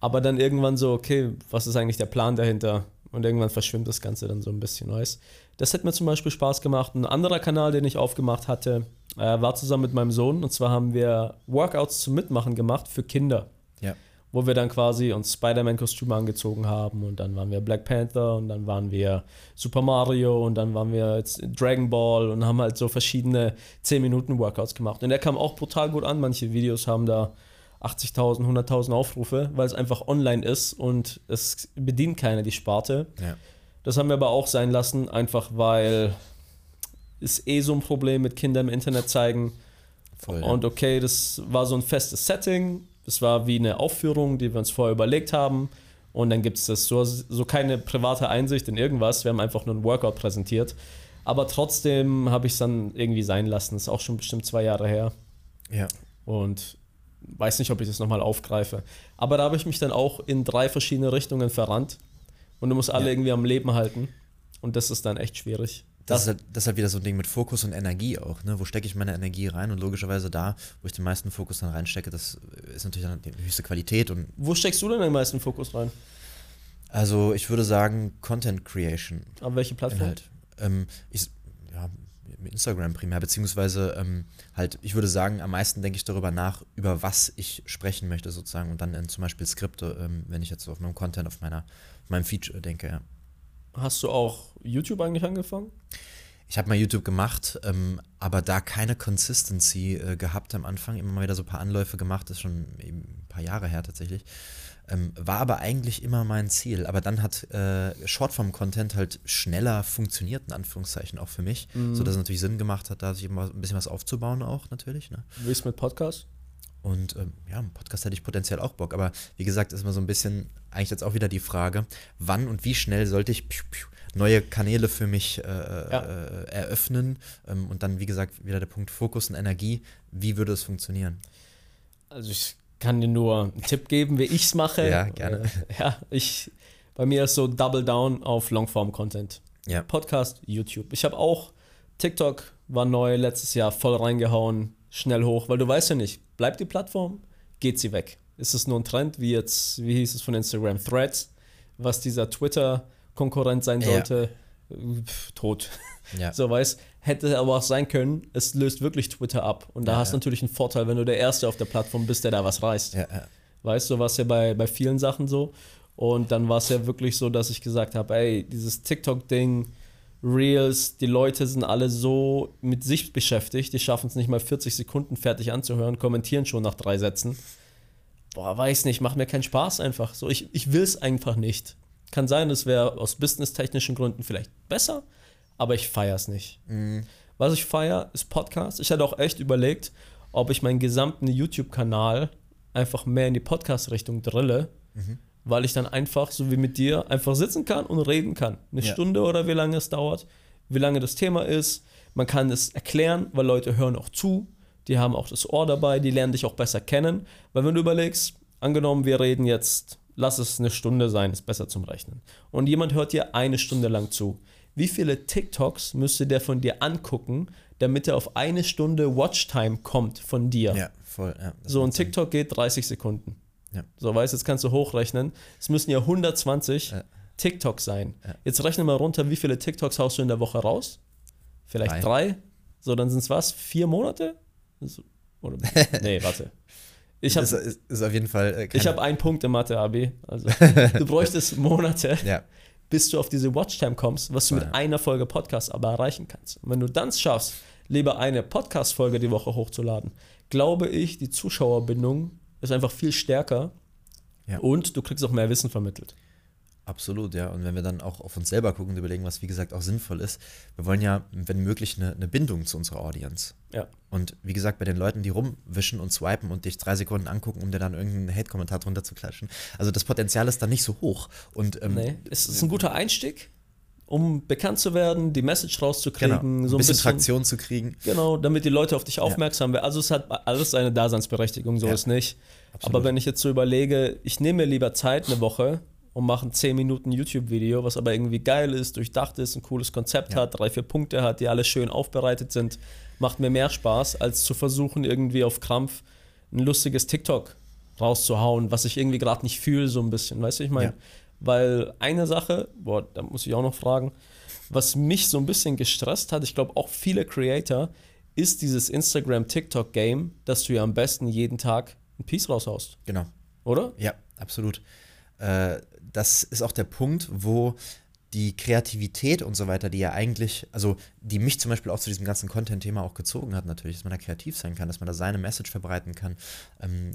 Aber dann irgendwann so, okay, was ist eigentlich der Plan dahinter? Und irgendwann verschwimmt das Ganze dann so ein bisschen, weiß. Das hat mir zum Beispiel Spaß gemacht. Ein anderer Kanal, den ich aufgemacht hatte, äh, war zusammen mit meinem Sohn. Und zwar haben wir Workouts zum Mitmachen gemacht für Kinder. Ja. Wo wir dann quasi uns Spider-Man-Kostüme angezogen haben. Und dann waren wir Black Panther und dann waren wir Super Mario und dann waren wir jetzt Dragon Ball und haben halt so verschiedene 10-Minuten-Workouts gemacht. Und der kam auch brutal gut an. Manche Videos haben da 80.000, 100.000 Aufrufe, weil es einfach online ist und es bedient keiner die Sparte. Ja. Das haben wir aber auch sein lassen, einfach weil es eh so ein Problem mit Kindern im Internet zeigen. Voll. Und okay, das war so ein festes Setting. Das war wie eine Aufführung, die wir uns vorher überlegt haben. Und dann gibt es das so, so keine private Einsicht in irgendwas. Wir haben einfach nur ein Workout präsentiert. Aber trotzdem habe ich es dann irgendwie sein lassen. Das ist auch schon bestimmt zwei Jahre her. Ja. Und weiß nicht, ob ich das nochmal aufgreife. Aber da habe ich mich dann auch in drei verschiedene Richtungen verrannt. Und du musst alle ja. irgendwie am Leben halten. Und das ist dann echt schwierig. Das, ist halt, das ist halt wieder so ein Ding mit Fokus und Energie auch. Ne? Wo stecke ich meine Energie rein? Und logischerweise da, wo ich den meisten Fokus dann reinstecke, das ist natürlich dann die höchste Qualität. Und wo steckst du denn den meisten Fokus rein? Also ich würde sagen Content Creation. Auf welche Plattform? Inhalt. Ähm, ich, Instagram primär, beziehungsweise ähm, halt, ich würde sagen, am meisten denke ich darüber nach, über was ich sprechen möchte sozusagen und dann in zum Beispiel Skripte, ähm, wenn ich jetzt auf meinem Content, auf meiner, auf meinem Feature denke, ja. Hast du auch YouTube eigentlich angefangen? Ich habe mal YouTube gemacht, ähm, aber da keine Consistency äh, gehabt am Anfang, immer mal wieder so ein paar Anläufe gemacht, das ist schon ein paar Jahre her tatsächlich. Ähm, war aber eigentlich immer mein Ziel. Aber dann hat äh, Shortform-Content halt schneller funktioniert, in Anführungszeichen, auch für mich. Mhm. Sodass es natürlich Sinn gemacht hat, da sich immer ein bisschen was aufzubauen, auch natürlich. Ne? Wie ist mit Podcast? Und ähm, ja, Podcast hätte ich potenziell auch Bock. Aber wie gesagt, ist immer so ein bisschen eigentlich jetzt auch wieder die Frage, wann und wie schnell sollte ich piu, piu, neue Kanäle für mich äh, ja. äh, eröffnen? Ähm, und dann, wie gesagt, wieder der Punkt Fokus und Energie. Wie würde es funktionieren? Also ich kann dir nur einen Tipp geben, wie ich es mache. Ja, gerne. Äh, ja, ich, bei mir ist so Double Down auf Longform-Content. Ja. Podcast, YouTube. Ich habe auch TikTok war neu letztes Jahr voll reingehauen, schnell hoch, weil du weißt ja nicht, bleibt die Plattform, geht sie weg. Ist es nur ein Trend, wie jetzt, wie hieß es von Instagram, Threads, was dieser Twitter-Konkurrent sein sollte? Ja. Pff, tot. Ja. So weiß, hätte aber auch sein können, es löst wirklich Twitter ab. Und da ja, hast du ja. natürlich einen Vorteil, wenn du der Erste auf der Plattform bist, der da was reißt. Ja, weißt du, war es ja bei, bei vielen Sachen so. Und dann war es ja wirklich so, dass ich gesagt habe, ey, dieses TikTok-Ding, Reels, die Leute sind alle so mit sich beschäftigt, die schaffen es nicht mal 40 Sekunden fertig anzuhören, kommentieren schon nach drei Sätzen. Boah, weiß nicht, macht mir keinen Spaß einfach. So, ich, ich will es einfach nicht. Kann sein, es wäre aus businesstechnischen Gründen vielleicht besser, aber ich feiere es nicht. Mhm. Was ich feiere, ist Podcast. Ich hatte auch echt überlegt, ob ich meinen gesamten YouTube-Kanal einfach mehr in die Podcast-Richtung drille, Mhm. weil ich dann einfach, so wie mit dir, einfach sitzen kann und reden kann. Eine Ja. Stunde oder wie lange es dauert, wie lange das Thema ist. Man kann es erklären, weil Leute hören auch zu. Die haben auch das Ohr dabei, die lernen dich auch besser kennen. Weil wenn du überlegst, angenommen, wir reden jetzt, lass es eine Stunde sein, ist besser zum Rechnen. Und jemand hört dir eine Stunde lang zu. Wie viele TikToks müsste der von dir angucken, damit er auf eine Stunde Watchtime kommt von dir? Ja, voll. Ja, So, ein macht Sinn. TikTok geht 30 Sekunden. Ja. So, weißt du, jetzt kannst du hochrechnen. Es müssen ja 120 Ja. TikToks sein. Ja. Jetzt rechne mal runter, wie viele TikToks haust du in der Woche raus? Vielleicht Drei. drei? So, dann sind es was? Vier Monate? So, Oder, nee, warte. Ich habe das ist, ist auf jeden Fall. Äh, ich keine- hab einen Punkt im Mathe-AB. Also, du bräuchtest Monate, Ja, bis du auf diese Watchtime kommst, was du mit Ja. einer Folge Podcast aber erreichen kannst. Und wenn du dann schaffst, lieber eine Podcast-Folge die Woche hochzuladen, glaube ich, die Zuschauerbindung ist einfach viel stärker Ja. und du kriegst auch mehr Wissen vermittelt. Absolut, ja. Und wenn wir dann auch auf uns selber gucken und überlegen, was wie gesagt auch sinnvoll ist, wir wollen ja, wenn möglich, eine, eine Bindung zu unserer Audience. Ja. Und wie gesagt, bei den Leuten, die rumwischen und swipen und dich drei Sekunden angucken, um dir dann irgendeinen Hate-Kommentar drunter zu klatschen. Also das Potenzial ist dann nicht so hoch. Und ähm, Nee, es ist ein guter Einstieg, um bekannt zu werden, die Message rauszukriegen, genau, so ein bisschen Traktion zu kriegen. Genau, damit die Leute auf dich aufmerksam werden. Also es hat alles seine Daseinsberechtigung, so Ja, ist nicht. absolut. Aber wenn ich jetzt so überlege, ich nehme mir lieber Zeit eine Woche und mache ein 10 Minuten YouTube-Video, was aber irgendwie geil ist, durchdacht ist, ein cooles Konzept Ja. hat, drei, vier Punkte hat, die alle schön aufbereitet sind, macht mir mehr Spaß, als zu versuchen, irgendwie auf Krampf ein lustiges TikTok rauszuhauen, was ich irgendwie gerade nicht fühle, so ein bisschen. Weißt du, ich meine? Ja. Weil eine Sache, boah, da muss ich auch noch fragen, was mich so ein bisschen gestresst hat, ich glaube auch viele Creator, ist dieses Instagram-TikTok-Game, dass du ja am besten jeden Tag ein Piece raushaust, Genau. oder? Ja, absolut. Äh, das ist auch der Punkt, wo die Kreativität und so weiter, die ja eigentlich, also die mich zum Beispiel auch zu diesem ganzen Content-Thema auch gezogen hat, natürlich, dass man da kreativ sein kann, dass man da seine Message verbreiten kann. Ähm,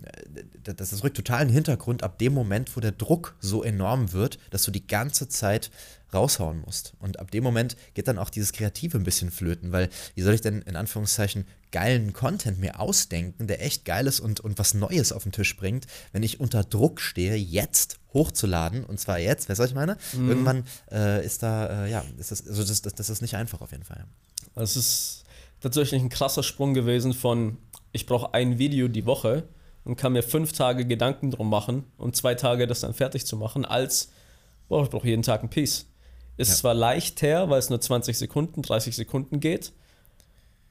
das, das rückt total in den Hintergrund ab dem Moment, wo der Druck so enorm wird, dass du die ganze Zeit raushauen musst. Und ab dem Moment geht dann auch dieses Kreative ein bisschen flöten, weil wie soll ich denn in Anführungszeichen geilen Content mir ausdenken, der echt geil ist und, und was Neues auf den Tisch bringt, wenn ich unter Druck stehe, jetzt hochzuladen und zwar jetzt, weißt du, was ich meine? Irgendwann äh, ist da, äh, ja, ist das, also das, das, das ist nicht einfach auf jeden Fall. Das ist tatsächlich ein krasser Sprung gewesen von, ich brauche ein Video die Woche und kann mir fünf Tage Gedanken drum machen und zwei Tage das dann fertig zu machen, als, boah, ich brauche jeden Tag ein Piece. Ist Ja. zwar leicht her, weil es nur 20 Sekunden, 30 Sekunden geht,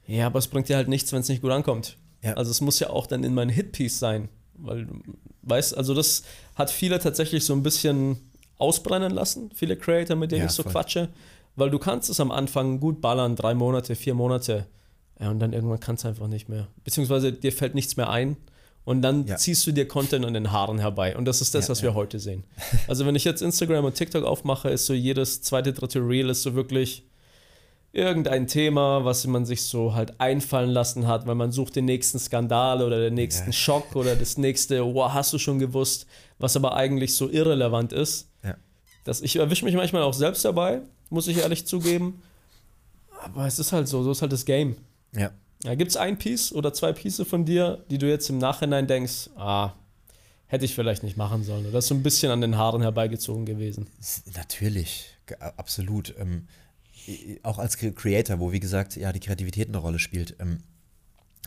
ja, aber es bringt dir halt nichts, wenn es nicht gut ankommt. Ja. Also es muss ja auch dann in mein Hit-Piece sein, weil, du weißt, also das hat viele tatsächlich so ein bisschen ausbrennen lassen, viele Creator, mit denen Ja, ich so voll. quatsche, weil du kannst es am Anfang gut ballern, drei Monate, vier Monate, ja, und dann irgendwann kannst du einfach nicht mehr. Beziehungsweise dir fällt nichts mehr ein und dann Ja. ziehst du dir Content an den Haaren herbei. Und das ist das, Ja, was wir heute sehen. Also wenn ich jetzt Instagram und TikTok aufmache, ist so jedes zweite, dritte Reel ist so wirklich irgendein Thema, was man sich so halt einfallen lassen hat, weil man sucht den nächsten Skandal oder den nächsten Ja. Schock oder das nächste, wow, hast du schon gewusst, was aber eigentlich so irrelevant ist. Ja. Das, ich erwische mich manchmal auch selbst dabei, muss ich ehrlich zugeben. Aber es ist halt so, so ist halt das Game. Ja. Ja, Gibt es ein Piece oder zwei Pieces von dir, die du jetzt im Nachhinein denkst, ah, hätte ich vielleicht nicht machen sollen? Oder ist so ein bisschen an den Haaren herbeigezogen gewesen? Natürlich, absolut. Ähm, auch als Cre- Creator, wo wie gesagt ja die Kreativität eine Rolle spielt, ähm,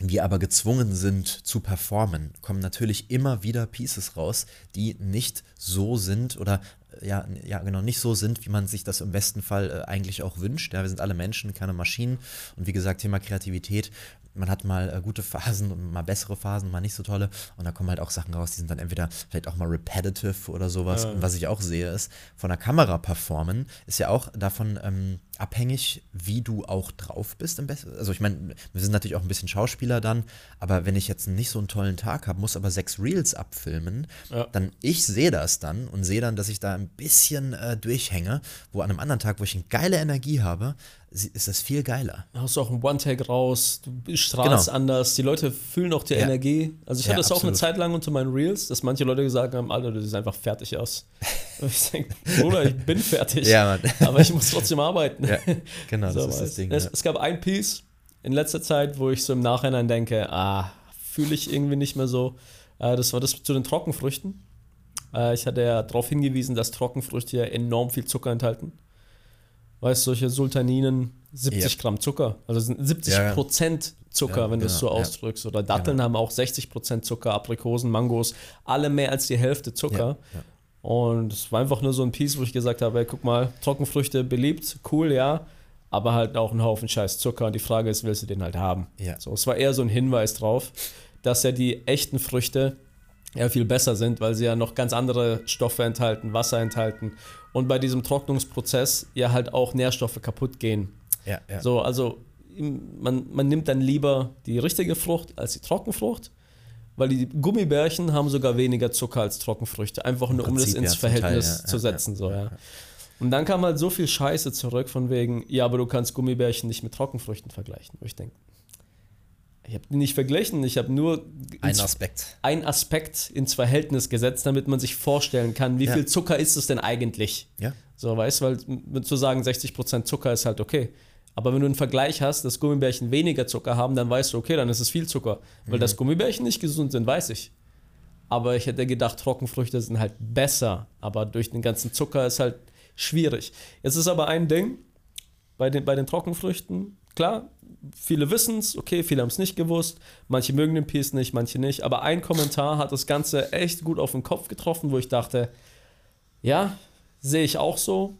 wir aber gezwungen sind zu performen, kommen natürlich immer wieder Pieces raus, die nicht so sind oder äh, ja, ja genau nicht so sind, wie man sich das im besten Fall äh, eigentlich auch wünscht. Ja, wir sind alle Menschen, keine Maschinen. Und wie gesagt, Thema Kreativität, man hat mal äh, gute Phasen und mal bessere Phasen, mal nicht so tolle. Und da kommen halt auch Sachen raus, die sind dann entweder vielleicht auch mal repetitive oder sowas. Ja. Und was ich auch sehe, ist, von der Kamera performen ist ja auch davon ähm, abhängig, wie du auch drauf bist im besten. Also ich meine, wir sind natürlich auch ein bisschen Schauspieler dann, aber wenn ich jetzt nicht so einen tollen Tag habe, muss aber sechs Reels abfilmen, Ja. dann ich sehe das dann und sehe dann, dass ich da ein bisschen äh, durchhänge, wo an einem anderen Tag, wo ich eine geile Energie habe, ist das viel geiler. Da hast du auch einen One-Take raus, du strahlst Genau. anders, die Leute fühlen auch die Ja. Energie. Also ich Ja, hatte das auch eine absolut. Zeit lang unter meinen Reels, dass manche Leute gesagt haben, Alter, du siehst einfach fertig aus. Und ich denke, Bruder, ich bin fertig. Ja. Aber ich muss trotzdem arbeiten. Genau, das So, ist das. Ding. Es, es gab ein Piece in letzter Zeit, wo ich so im Nachhinein denke, ah, fühle ich irgendwie nicht mehr so. Äh, das war das zu den Trockenfrüchten. Äh, ich hatte ja darauf hingewiesen, dass Trockenfrüchte ja enorm viel Zucker enthalten. Weißt du, solche Sultaninen, 70 Ja. Gramm Zucker, also sind 70 Ja, ja. Prozent Zucker, Ja, wenn du es so genau, ja. ausdrückst. Oder Datteln haben auch 60 Prozent Zucker, Aprikosen, Mangos, alle mehr als die Hälfte Zucker. Und es war einfach nur so ein Piece, wo ich gesagt habe, ey, guck mal, Trockenfrüchte beliebt, cool, ja, aber halt auch ein Haufen scheiß Zucker. Und die Frage ist, willst du den halt haben? Ja. So, es war eher so ein Hinweis drauf, dass ja die echten Früchte ja viel besser sind, weil sie ja noch ganz andere Stoffe enthalten, Wasser enthalten und bei diesem Trocknungsprozess ja halt auch Nährstoffe kaputt gehen. Ja, ja. So, also man, man nimmt dann lieber die richtige Frucht als die Trockenfrucht, weil die Gummibärchen haben sogar weniger Zucker als Trockenfrüchte, einfach nur um das ins ja, Teil, Verhältnis ja, zu setzen. so, ja. Und dann kam halt so viel Scheiße zurück von wegen, ja, aber du kannst Gummibärchen nicht mit Trockenfrüchten vergleichen. Wo ich denke, ich habe die nicht verglichen, ich habe nur Ein ins- Aspekt. ein Aspekt ins Verhältnis gesetzt, damit man sich vorstellen kann, wie Ja. viel Zucker ist es denn eigentlich? Ja. So, weißt du, weil zu sagen, 60% Zucker ist halt okay. Aber wenn du einen Vergleich hast, dass Gummibärchen weniger Zucker haben, dann weißt du, okay, dann ist es viel Zucker. Weil Mhm. dass Gummibärchen nicht gesund sind, weiß ich. Aber ich hätte gedacht, Trockenfrüchte sind halt besser. Aber durch den ganzen Zucker ist halt schwierig. Jetzt ist aber ein Ding bei den, bei den Trockenfrüchten. Klar, viele wissen es, okay, viele haben es nicht gewusst. Manche mögen den Piece nicht, manche nicht. Aber ein Kommentar hat das Ganze echt gut auf den Kopf getroffen, wo ich dachte, ja, sehe ich auch so.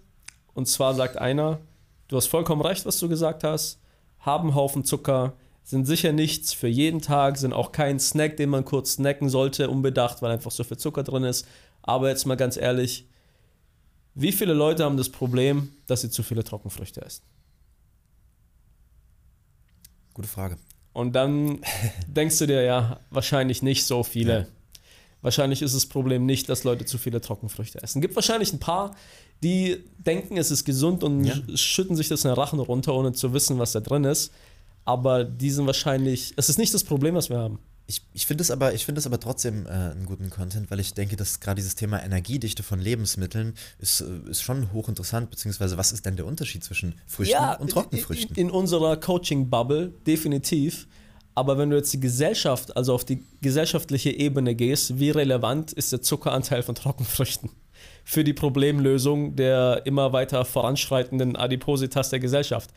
Und zwar sagt einer, du hast vollkommen recht, was du gesagt hast, haben Haufen Zucker, sind sicher nichts für jeden Tag, sind auch kein Snack, den man kurz snacken sollte, unbedacht, weil einfach so viel Zucker drin ist. Aber jetzt mal ganz ehrlich, wie viele Leute haben das Problem, dass sie zu viele Trockenfrüchte essen? Gute Frage. Und dann denkst du dir, ja, wahrscheinlich nicht so viele. Ja. Wahrscheinlich ist das Problem nicht, dass Leute zu viele Trockenfrüchte essen. Gibt wahrscheinlich ein paar, die denken, es ist gesund und Ja. sch- schütten sich das in den Rachen runter, ohne zu wissen, was da drin ist. Aber die sind wahrscheinlich, es ist nicht das Problem, was wir haben. Ich, ich finde es aber, ich finde es aber trotzdem äh, einen guten Content, weil ich denke, dass gerade dieses Thema Energiedichte von Lebensmitteln ist, äh, ist schon hochinteressant, beziehungsweise was ist denn der Unterschied zwischen Früchten und Trockenfrüchten? In, in unserer Coaching-Bubble definitiv. Aber wenn du jetzt die Gesellschaft, also auf die gesellschaftliche Ebene gehst, wie relevant ist der Zuckeranteil von Trockenfrüchten für die Problemlösung der immer weiter voranschreitenden Adipositas der Gesellschaft?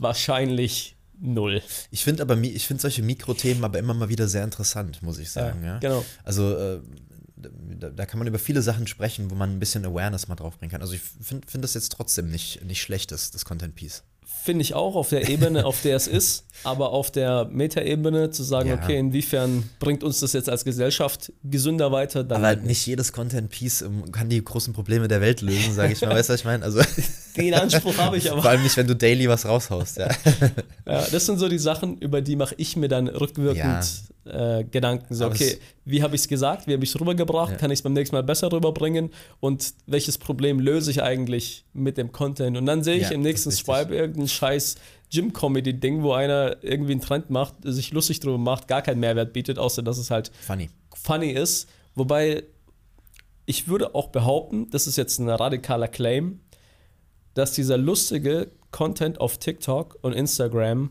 Wahrscheinlich null. Ich finde aber, ich finde solche Mikrothemen aber immer mal wieder sehr interessant, muss ich sagen. Ja, genau. Also äh, da, da kann man über viele Sachen sprechen, wo man ein bisschen Awareness mal draufbringen kann. Also ich finde find das jetzt trotzdem nicht, nicht schlecht, das, das Content Piece. Finde ich auch auf der Ebene, auf der es ist, aber auf der Metaebene zu sagen, Ja. okay, inwiefern bringt uns das jetzt als Gesellschaft gesünder weiter? Dann Aber nicht jedes Content Piece ähm, kann die großen Probleme der Welt lösen, sage ich mal. Weißt du, was ich meine? Also den Anspruch habe ich aber. vor allem nicht, wenn du daily was raushaust. Ja. Ja, das sind so die Sachen, über die mache ich mir dann rückwirkend äh, Gedanken. So, okay, wie habe ich es gesagt? Wie habe ich es rübergebracht? Ja. Kann ich es beim nächsten Mal besser rüberbringen? Und welches Problem löse ich eigentlich mit dem Content? Und dann sehe ich Ja, im nächsten. Swipe irgendein scheiß Gym-Comedy-Ding, wo einer irgendwie einen Trend macht, sich lustig drüber macht, gar keinen Mehrwert bietet, außer dass es halt Funny. funny ist. Wobei ich würde auch behaupten, das ist jetzt ein radikaler Claim, dass dieser lustige Content auf TikTok und Instagram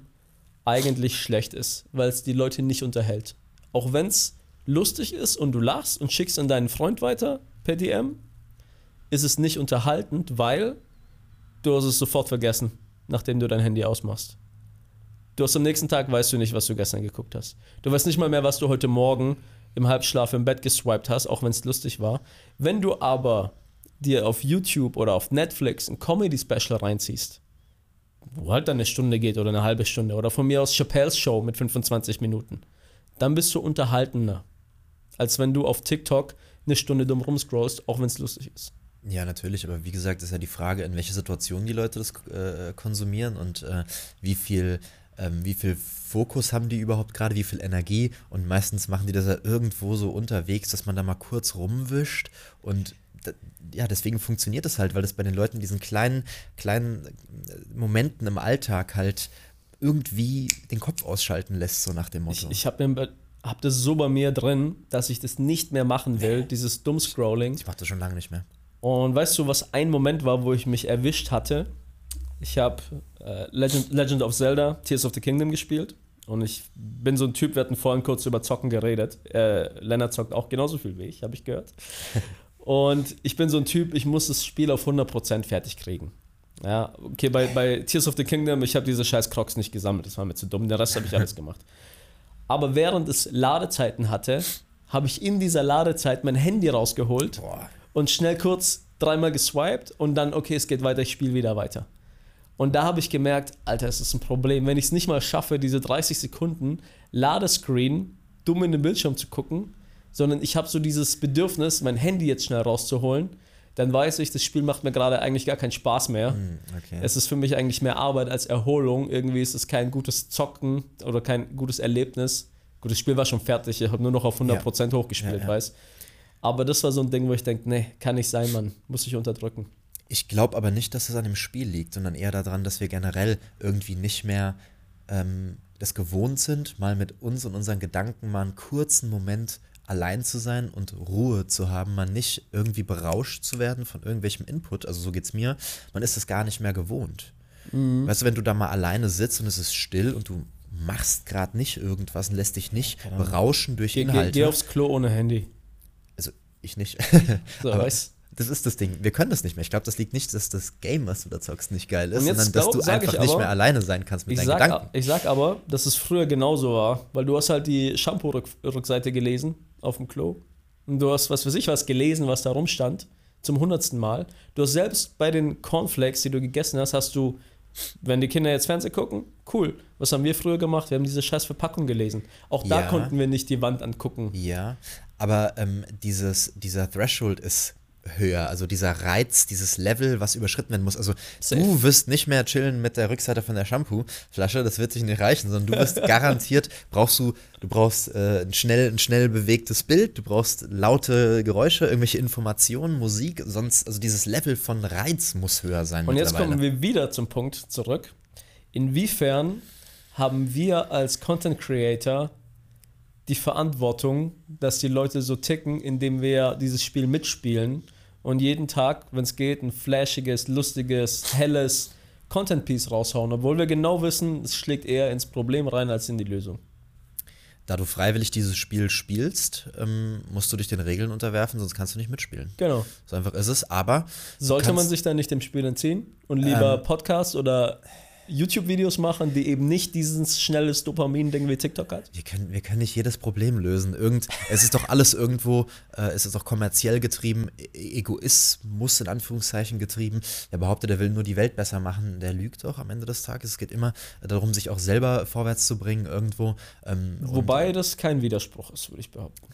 eigentlich schlecht ist, weil es die Leute nicht unterhält. Auch wenn es lustig ist und du lachst und schickst an deinen Freund weiter per DM, ist es nicht unterhaltend, weil du hast es sofort vergessen, nachdem du dein Handy ausmachst. Du hast am nächsten Tag weißt du nicht, was du gestern geguckt hast. Du weißt nicht mal mehr, was du heute Morgen im Halbschlaf im Bett geswiped hast, auch wenn es lustig war. Wenn du aber dir auf YouTube oder auf Netflix ein Comedy-Special reinziehst, wo halt dann eine Stunde geht oder eine halbe Stunde oder von mir aus Chappelle's Show mit 25 Minuten, dann bist du unterhaltener, als wenn du auf TikTok eine Stunde dumm rumscrollst, auch wenn es lustig ist. Ja, natürlich, aber wie gesagt, ist ja die Frage, in welche Situation die Leute das äh, konsumieren und äh, wie viel ähm, wie viel Fokus haben die überhaupt gerade, wie viel Energie und meistens machen die das ja irgendwo so unterwegs, dass man da mal kurz rumwischt und ja, deswegen funktioniert das halt, weil das bei den Leuten diesen kleinen, kleinen äh, Momenten im Alltag halt irgendwie den Kopf ausschalten lässt, so nach dem Motto. Ich, ich habe hab das so bei mir drin, dass ich das nicht mehr machen will, dieses Dummscrolling. Ich mache das schon lange nicht mehr. Und weißt du, was ein Moment war, wo ich mich erwischt hatte? Ich habe äh, Legend, Legend of Zelda, Tears of the Kingdom gespielt. Und ich bin so ein Typ, wir hatten vorhin kurz über Zocken geredet. Äh, Lennart zockt auch genauso viel wie ich, habe ich gehört. Und ich bin so ein Typ, ich muss das Spiel auf 100% fertig kriegen. Ja, okay, bei, bei Tears of the Kingdom, ich habe diese scheiß Crocs nicht gesammelt, das war mir zu dumm, den Rest habe ich alles gemacht. Aber während es Ladezeiten hatte, habe ich in dieser Ladezeit mein Handy rausgeholt Boah. und schnell kurz dreimal geswiped und dann, okay, es geht weiter, ich spiele wieder weiter. Und da habe ich gemerkt, Alter, es ist ein Problem. Wenn ich es nicht mal schaffe, diese 30 Sekunden Ladescreen dumm in den Bildschirm zu gucken, sondern ich habe so dieses Bedürfnis, mein Handy jetzt schnell rauszuholen, dann weiß ich, das Spiel macht mir gerade eigentlich gar keinen Spaß mehr. Hm, okay. Es ist für mich eigentlich mehr Arbeit als Erholung. Irgendwie ist es kein gutes Zocken oder kein gutes Erlebnis. Gut, das Spiel war schon fertig, ich habe nur noch auf 100% ja. hochgespielt, ja, ja. weiß. Aber das war so ein Ding, wo ich denke, nee, kann nicht sein, Mann, muss ich unterdrücken. Ich glaube aber nicht, dass es an dem Spiel liegt, sondern eher daran, dass wir generell irgendwie nicht mehr ähm, das gewohnt sind, mal mit uns und unseren Gedanken mal einen kurzen Moment allein zu sein und Ruhe zu haben, man nicht irgendwie berauscht zu werden von irgendwelchem Input, also so geht es mir, man ist es gar nicht mehr gewohnt. Mhm. Weißt du, wenn du da mal alleine sitzt und es ist still und du machst gerade nicht irgendwas und lässt dich nicht berauschen durch Inhalte. Geh, geh aufs Klo ohne Handy. Also ich nicht. so, Aber, weißt das ist das Ding. Wir können das nicht mehr. Ich glaube, das liegt nicht, dass das Game, was du da zockst, nicht geil ist, sondern dass du einfach aber, nicht mehr alleine sein kannst mit deinen sag, Gedanken. Ich sag aber, dass es früher genauso war, weil du hast halt die Shampoo-Rückseite gelesen auf dem Klo und du hast, was für sich was gelesen, was da rumstand, zum hundertsten Mal. Du hast selbst bei den Cornflakes, die du gegessen hast, hast du, wenn die Kinder jetzt Fernsehen gucken, cool. Was haben wir früher gemacht? Wir haben diese scheiß Verpackung gelesen. Auch da ja, konnten wir nicht die Wand angucken. Ja, aber ähm, dieses, dieser Threshold ist höher. Also dieser Reiz, dieses Level, was überschritten werden muss. Also Safe. du wirst nicht mehr chillen mit der Rückseite von der Shampoo-Flasche, das wird sich nicht reichen, sondern du wirst garantiert, brauchst du, du brauchst äh, ein, schnell, ein schnell bewegtes Bild, du brauchst laute Geräusche, irgendwelche Informationen, Musik, sonst, also dieses Level von Reiz muss höher sein. Und jetzt kommen wir wieder zum Punkt zurück. Inwiefern haben wir als Content Creator die Verantwortung, dass die Leute so ticken, indem wir dieses Spiel mitspielen und jeden Tag, wenn es geht, ein flashiges, lustiges, helles Content-Piece raushauen, obwohl wir genau wissen, es schlägt eher ins Problem rein als in die Lösung. Da du freiwillig dieses Spiel spielst, ähm, musst du dich den Regeln unterwerfen, sonst kannst du nicht mitspielen. Genau. So einfach ist es, aber. Sollte man sich dann nicht dem Spiel entziehen und lieber ähm, Podcast oder YouTube-Videos machen, die eben nicht dieses schnelles Dopamin-Ding wie TikTok hat? Wir können, wir können nicht jedes Problem lösen. Irgend, es ist doch alles irgendwo, äh, es ist doch kommerziell getrieben, e Egoismus in Anführungszeichen getrieben. Der behauptet, er will nur die Welt besser machen, der lügt doch am Ende des Tages. Es geht immer darum, sich auch selber vorwärts zu bringen irgendwo. Ähm, Wobei das kein Widerspruch ist, würde ich behaupten.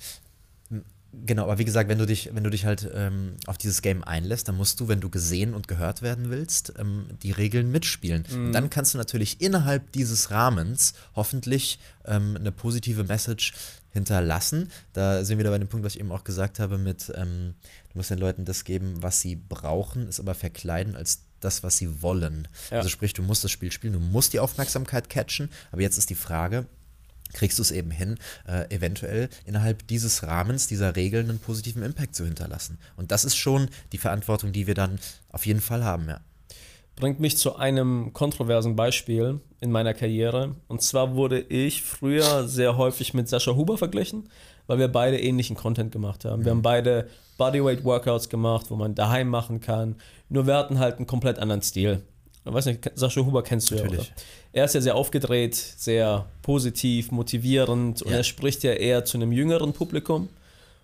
Genau, aber wie gesagt, wenn du dich, wenn du dich halt ähm, auf dieses Game einlässt, dann musst du, wenn du gesehen und gehört werden willst, ähm, die Regeln mitspielen. Mhm. Und dann kannst du natürlich innerhalb dieses Rahmens hoffentlich ähm, eine positive Message hinterlassen. Da sind wir wieder bei dem Punkt, was ich eben auch gesagt habe, mit ähm, du musst den Leuten das geben, was sie brauchen, es aber verkleiden als das, was sie wollen. Ja. Also sprich, du musst das Spiel spielen, du musst die Aufmerksamkeit catchen, aber jetzt ist die Frage, kriegst du es eben hin, äh, eventuell innerhalb dieses Rahmens, dieser Regeln einen positiven Impact zu hinterlassen. Und das ist schon die Verantwortung, die wir dann auf jeden Fall haben, ja. Bringt mich zu einem kontroversen Beispiel in meiner Karriere. Und zwar wurde ich früher sehr häufig mit Sascha Huber verglichen, weil wir beide ähnlichen Content gemacht haben. Wir haben beide Bodyweight Workouts gemacht, wo man daheim machen kann. Nur wir hatten halt einen komplett anderen Stil. Ich weiß nicht, Sascha Huber kennst du Natürlich. ja, oder? Er ist ja sehr aufgedreht, sehr positiv, motivierend und ja. er spricht ja eher zu einem jüngeren Publikum.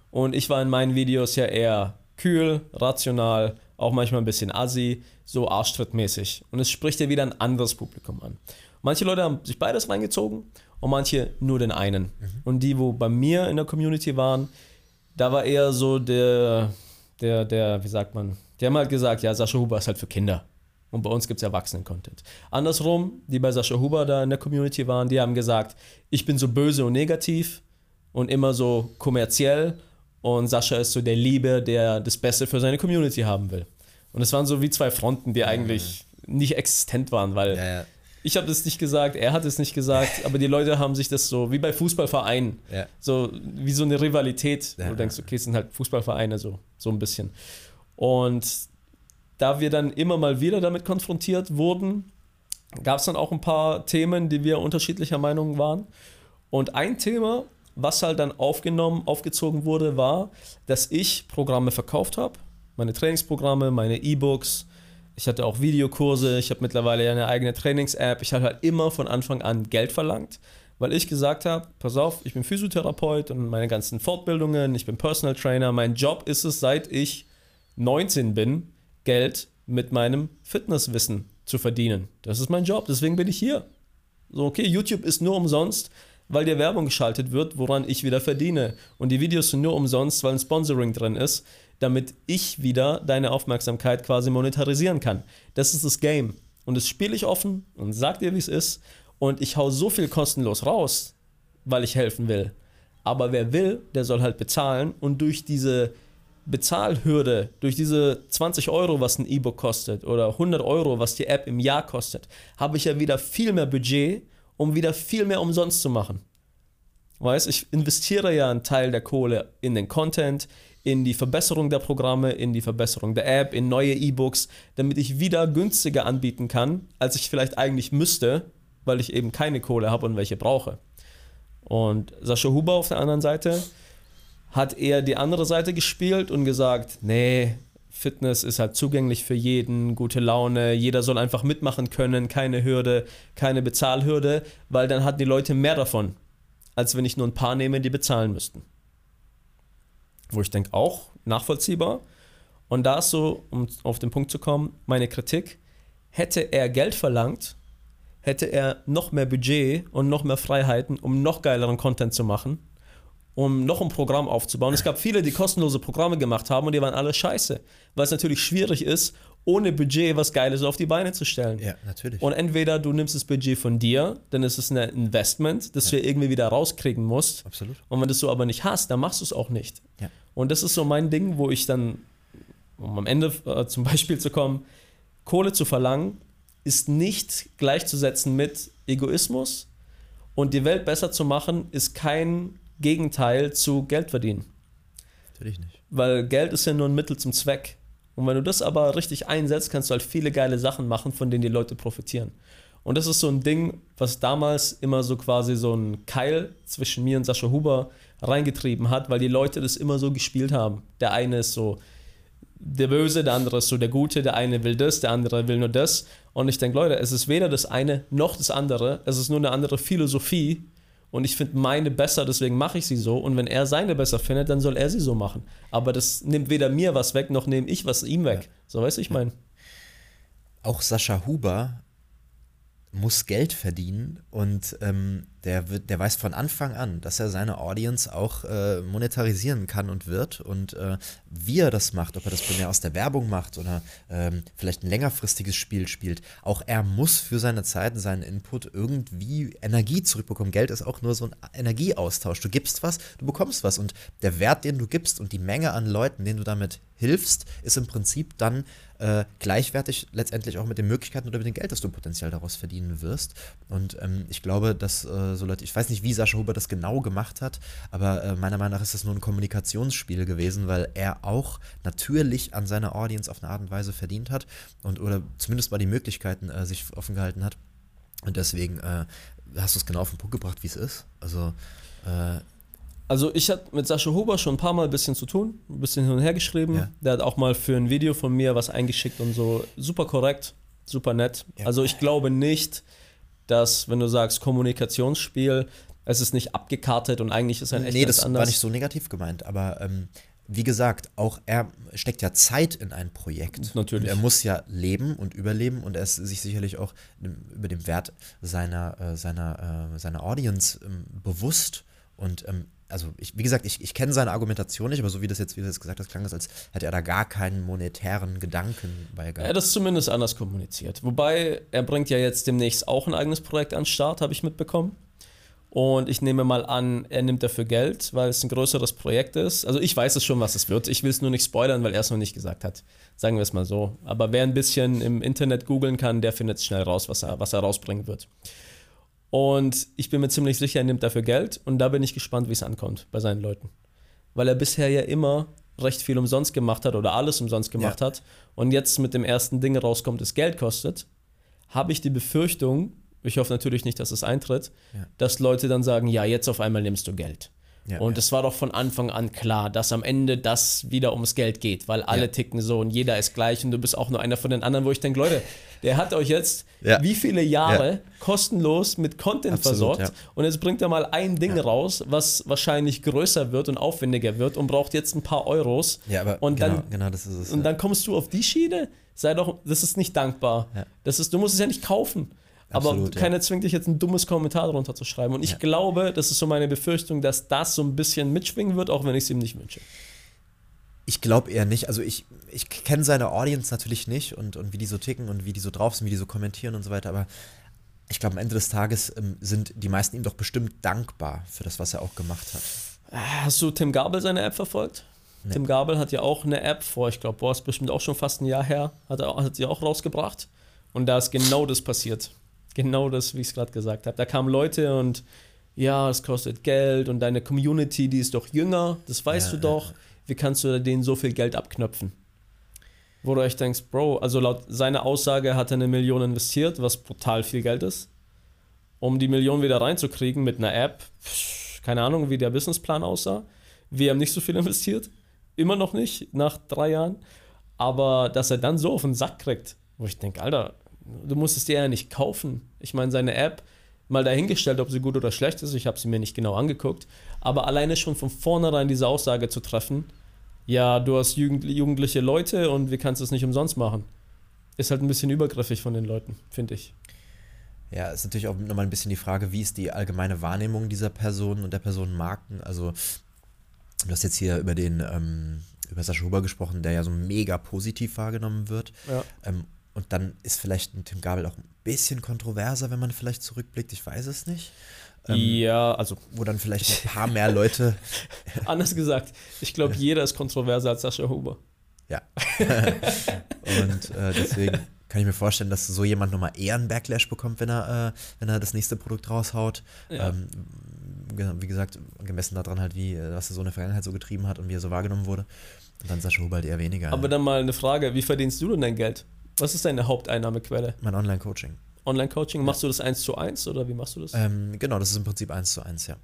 Und ich war in meinen Videos ja eher kühl, rational, auch manchmal ein bisschen assi, so arschtrittmäßig. Und es spricht ja wieder ein anderes Publikum an. Manche Leute haben sich beides reingezogen und manche nur den einen. Mhm. Und die, wo bei mir in der Community waren, da war eher so der, der, der, wie sagt man, Die haben halt gesagt, ja, Sascha Huber ist halt für Kinder. Und bei uns gibt es Erwachsenen-Content. Andersrum, die bei Sascha Huber da in der Community waren, die haben gesagt, ich bin so böse und negativ und immer so kommerziell und Sascha ist so der Liebe, der das Beste für seine Community haben will. Und es waren so wie zwei Fronten, die eigentlich nicht existent waren, weil Ja, ja. ich habe das nicht gesagt, er hat es nicht gesagt, aber die Leute haben sich das so, wie bei Fußballvereinen, Ja. so wie so eine Rivalität, wo Ja. du denkst, okay, es sind halt Fußballvereine, so, so ein bisschen. Und da wir dann immer mal wieder damit konfrontiert wurden, gab es dann auch ein paar Themen, die wir unterschiedlicher Meinung waren. Und ein Thema, was halt dann aufgenommen, aufgezogen wurde, war, dass ich Programme verkauft habe. Meine Trainingsprogramme, meine E-Books. Ich hatte auch Videokurse. Ich habe mittlerweile eine eigene Trainings-App. Ich habe halt immer von Anfang an Geld verlangt, weil ich gesagt habe: Pass auf, ich bin Physiotherapeut und meine ganzen Fortbildungen, ich bin Personal Trainer. Mein Job ist es, seit ich 19 bin, Geld mit meinem Fitnesswissen zu verdienen. Das ist mein Job, deswegen bin ich hier. So, okay, YouTube ist nur umsonst, weil dir Werbung geschaltet wird, woran ich wieder verdiene. Und die Videos sind nur umsonst, weil ein Sponsoring drin ist, damit ich wieder deine Aufmerksamkeit quasi monetarisieren kann. Das ist das Game. Und das spiele ich offen und sag dir, wie es ist. Und ich hau so viel kostenlos raus, weil ich helfen will. Aber wer will, der soll halt bezahlen. Und durch diese Bezahlhürde, durch diese 20 Euro, was ein E-Book kostet, oder 100 Euro, was die App im Jahr kostet, habe ich ja wieder viel mehr Budget, um wieder viel mehr umsonst zu machen. Weißt, ich investiere ja einen Teil der Kohle in den Content, in die Verbesserung der Programme, in die Verbesserung der App, in neue E-Books, damit ich wieder günstiger anbieten kann, als ich vielleicht eigentlich müsste, weil ich eben keine Kohle habe und welche brauche. Und Sascha Huber auf der anderen Seite hat eher die andere Seite gespielt und gesagt, nee, Fitness ist halt zugänglich für jeden, gute Laune, jeder soll einfach mitmachen können, keine Hürde, keine Bezahlhürde, weil dann hatten die Leute mehr davon, als wenn ich nur ein paar nehme, die bezahlen müssten. Wo ich denke, auch nachvollziehbar. Und da ist so, um auf den Punkt zu kommen, meine Kritik, hätte er Geld verlangt, hätte er noch mehr Budget und noch mehr Freiheiten, um noch geileren Content zu machen, um noch ein Programm aufzubauen. Es gab viele, die kostenlose Programme gemacht haben und die waren alle scheiße, weil es natürlich schwierig ist, ohne Budget was Geiles auf die Beine zu stellen. Ja, natürlich. Und entweder du nimmst das Budget von dir, dann ist es ein Investment, das du ja irgendwie wieder rauskriegen musst. Absolut. Und wenn du es so aber nicht hast, dann machst du es auch nicht. Ja. Und das ist so mein Ding, wo ich dann, um am Ende äh, zum Beispiel zu kommen, Kohle zu verlangen, ist nicht gleichzusetzen mit Egoismus. Und die Welt besser zu machen, ist kein Gegenteil zu Geld verdienen. Natürlich nicht. Weil Geld ist ja nur ein Mittel zum Zweck. Und wenn du das aber richtig einsetzt, kannst du halt viele geile Sachen machen, von denen die Leute profitieren. Und das ist so ein Ding, was damals immer so quasi so ein Keil zwischen mir und Sascha Huber reingetrieben hat, weil die Leute das immer so gespielt haben. Der eine ist so der Böse, der andere ist so der Gute, der eine will das, der andere will nur das. Und ich denke, Leute, es ist weder das eine noch das andere, es ist nur eine andere Philosophie. Und ich finde meine besser, deswegen mache ich sie so. Und wenn er seine besser findet, dann soll er sie so machen. Aber das nimmt weder mir was weg, noch nehme ich was ihm weg. So weißt du, ich meine. Auch Sascha Huber muss Geld verdienen und ähm, der, wird, der weiß von Anfang an, dass er seine Audience auch äh, monetarisieren kann und wird. Und äh, wie er das macht, ob er das primär aus der Werbung macht oder ähm, vielleicht ein längerfristiges Spiel spielt, auch er muss für seine Zeit und seinen Input irgendwie Energie zurückbekommen. Geld ist auch nur so ein Energieaustausch. Du gibst was, du bekommst was. Und der Wert, den du gibst und die Menge an Leuten, denen du damit hilfst, ist im Prinzip dann äh, gleichwertig letztendlich auch mit den Möglichkeiten oder mit dem Geld, das du potenziell daraus verdienen wirst. Und ähm, ich glaube, dass äh, so Leute, ich weiß nicht, wie Sascha Huber das genau gemacht hat, aber äh, meiner Meinung nach ist das nur ein Kommunikationsspiel gewesen, weil er auch natürlich an seiner Audience auf eine Art und Weise verdient hat und oder zumindest mal die Möglichkeiten äh, sich offen gehalten hat. Und deswegen äh, hast du es genau auf den Punkt gebracht, wie es ist. Also äh, Also ich hatte mit Sascha Huber schon ein paar Mal ein bisschen zu tun, ein bisschen hin und her geschrieben. Ja. Der hat auch mal für ein Video von mir was eingeschickt und so. Super korrekt, super nett. Ja. Also ich glaube nicht, dass, wenn du sagst Kommunikationsspiel, es ist nicht abgekartet und eigentlich ist ein echt nee, das anders. war nicht so negativ gemeint, aber ähm, wie gesagt, auch er steckt ja Zeit in ein Projekt. Natürlich. Und er muss ja leben und überleben und er ist sich sicherlich auch dem- über den Wert seiner, äh, seiner, äh, seiner Audience ähm, bewusst. Und ähm, also ich, wie gesagt, ich, ich kenne seine Argumentation nicht, aber so wie das jetzt, wie das gesagt hast, klang es, als hätte er da gar keinen monetären Gedanken bei gehabt. Er hat das zumindest anders kommuniziert. Wobei, er bringt ja jetzt demnächst auch ein eigenes Projekt an den Start, habe ich mitbekommen. Und ich nehme mal an, er nimmt dafür Geld, weil es ein größeres Projekt ist. Also ich weiß es schon, was es wird. Ich will es nur nicht spoilern, weil er es noch nicht gesagt hat. Sagen wir es mal so. Aber wer ein bisschen im Internet googeln kann, der findet schnell raus, was er, was er rausbringen wird. Und ich bin mir ziemlich sicher, er nimmt dafür Geld. Und da bin ich gespannt, wie es ankommt bei seinen Leuten. Weil er bisher ja immer recht viel umsonst gemacht hat oder alles umsonst gemacht ja. hat. Und jetzt mit dem ersten Ding rauskommt, das Geld kostet, habe ich die Befürchtung, ich hoffe natürlich nicht, dass es eintritt, ja. dass Leute dann sagen, ja, jetzt auf einmal nimmst du Geld. Ja, und es ja. war doch von Anfang an klar, dass am Ende das wieder ums Geld geht, weil alle ja. ticken so und jeder ist gleich und du bist auch nur einer von den anderen, wo ich denke, Leute, der hat euch jetzt wie viele Jahre kostenlos mit Content Absolut, versorgt und jetzt bringt er mal ein Ding raus, was wahrscheinlich größer wird und aufwendiger wird und braucht jetzt ein paar Euros. Ja, aber und genau, dann, genau das ist es. Und dann kommst du auf die Schiene, sei doch, das ist nicht dankbar. Das ist, du musst es ja nicht kaufen. Absolut, aber keiner ja. zwingt dich jetzt ein dummes Kommentar darunter zu schreiben. Und ich ja. glaube, das ist so meine Befürchtung, dass das so ein bisschen mitschwingen wird, auch wenn ich es ihm nicht wünsche. Ich glaube eher nicht. Also ich, ich kenne seine Audience natürlich nicht und, und wie die so ticken und wie die so drauf sind, wie die so kommentieren und so weiter, aber ich glaube, am Ende des Tages ähm, sind die meisten ihm doch bestimmt dankbar für das, was er auch gemacht hat. Hast du Tim Gabel seine App verfolgt? Nee. Tim Gabel hat ja auch eine App vor, ich glaube, boah, ist bestimmt auch schon fast ein Jahr her, hat er hat sie auch rausgebracht. Und da ist genau das passiert genau das, wie ich es gerade gesagt habe. Da kamen Leute und ja, es kostet Geld und deine Community, die ist doch jünger, das weißt ja, du doch. Ja. Wie kannst du denen so viel Geld abknöpfen? Wo du echt denkst, Bro, also laut seiner Aussage hat er eine Million investiert, was brutal viel Geld ist. Um die Million wieder reinzukriegen mit einer App, keine Ahnung, wie der Businessplan aussah. Wir haben nicht so viel investiert. Immer noch nicht, nach drei Jahren. Aber dass er dann so auf den Sack kriegt, wo ich denke, Alter, du musst es dir ja nicht kaufen. Ich meine, seine App, mal dahingestellt, ob sie gut oder schlecht ist, ich habe sie mir nicht genau angeguckt, aber alleine schon von vornherein diese Aussage zu treffen, ja, du hast jugendliche Leute und wie kannst du es nicht umsonst machen, ist halt ein bisschen übergriffig von den Leuten, finde ich. Ja, ist natürlich auch nochmal ein bisschen die Frage, wie ist die allgemeine Wahrnehmung dieser Person und der Personenmarken? Also, du hast jetzt hier über den, ähm, über Sascha Huber gesprochen, der ja so mega positiv wahrgenommen wird. Ja. Ähm, und dann ist vielleicht ein Tim Gabel auch ein bisschen kontroverser, wenn man vielleicht zurückblickt. Ich weiß es nicht. Ähm, ja, also. Wo dann vielleicht ein paar mehr Leute. Anders gesagt, ich glaube, jeder ist kontroverser als Sascha Huber. Ja. und äh, deswegen kann ich mir vorstellen, dass so jemand nochmal eher einen Backlash bekommt, wenn er, äh, wenn er das nächste Produkt raushaut. Ja. Ähm, wie gesagt, gemessen daran halt, wie, äh, was er so in der Vergangenheit so getrieben hat und wie er so wahrgenommen wurde. Und dann Sascha Huber halt eher weniger. Aber dann mal eine Frage, wie verdienst du denn dein Geld? Was ist deine Haupteinnahmequelle? Mein Online-Coaching. Online-Coaching, machst du das eins zu eins oder wie machst du das? Ähm, genau, das ist im Prinzip eins zu eins, ja.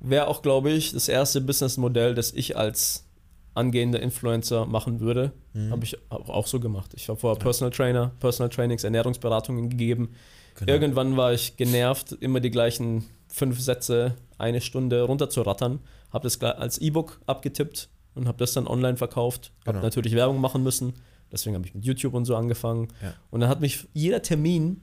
Wäre auch, glaube ich, das erste Businessmodell, das ich als angehender Influencer machen würde. Mhm. Habe ich auch so gemacht. Ich habe vorher ja. Personal Trainer, Personal Trainings, Ernährungsberatungen gegeben. Genau. Irgendwann war ich genervt, immer die gleichen fünf Sätze eine Stunde runterzurattern. Habe das als E-Book abgetippt und habe das dann online verkauft. Habe genau. natürlich Werbung machen müssen. Deswegen habe ich mit YouTube und so angefangen. Ja. Und dann hat mich jeder Termin,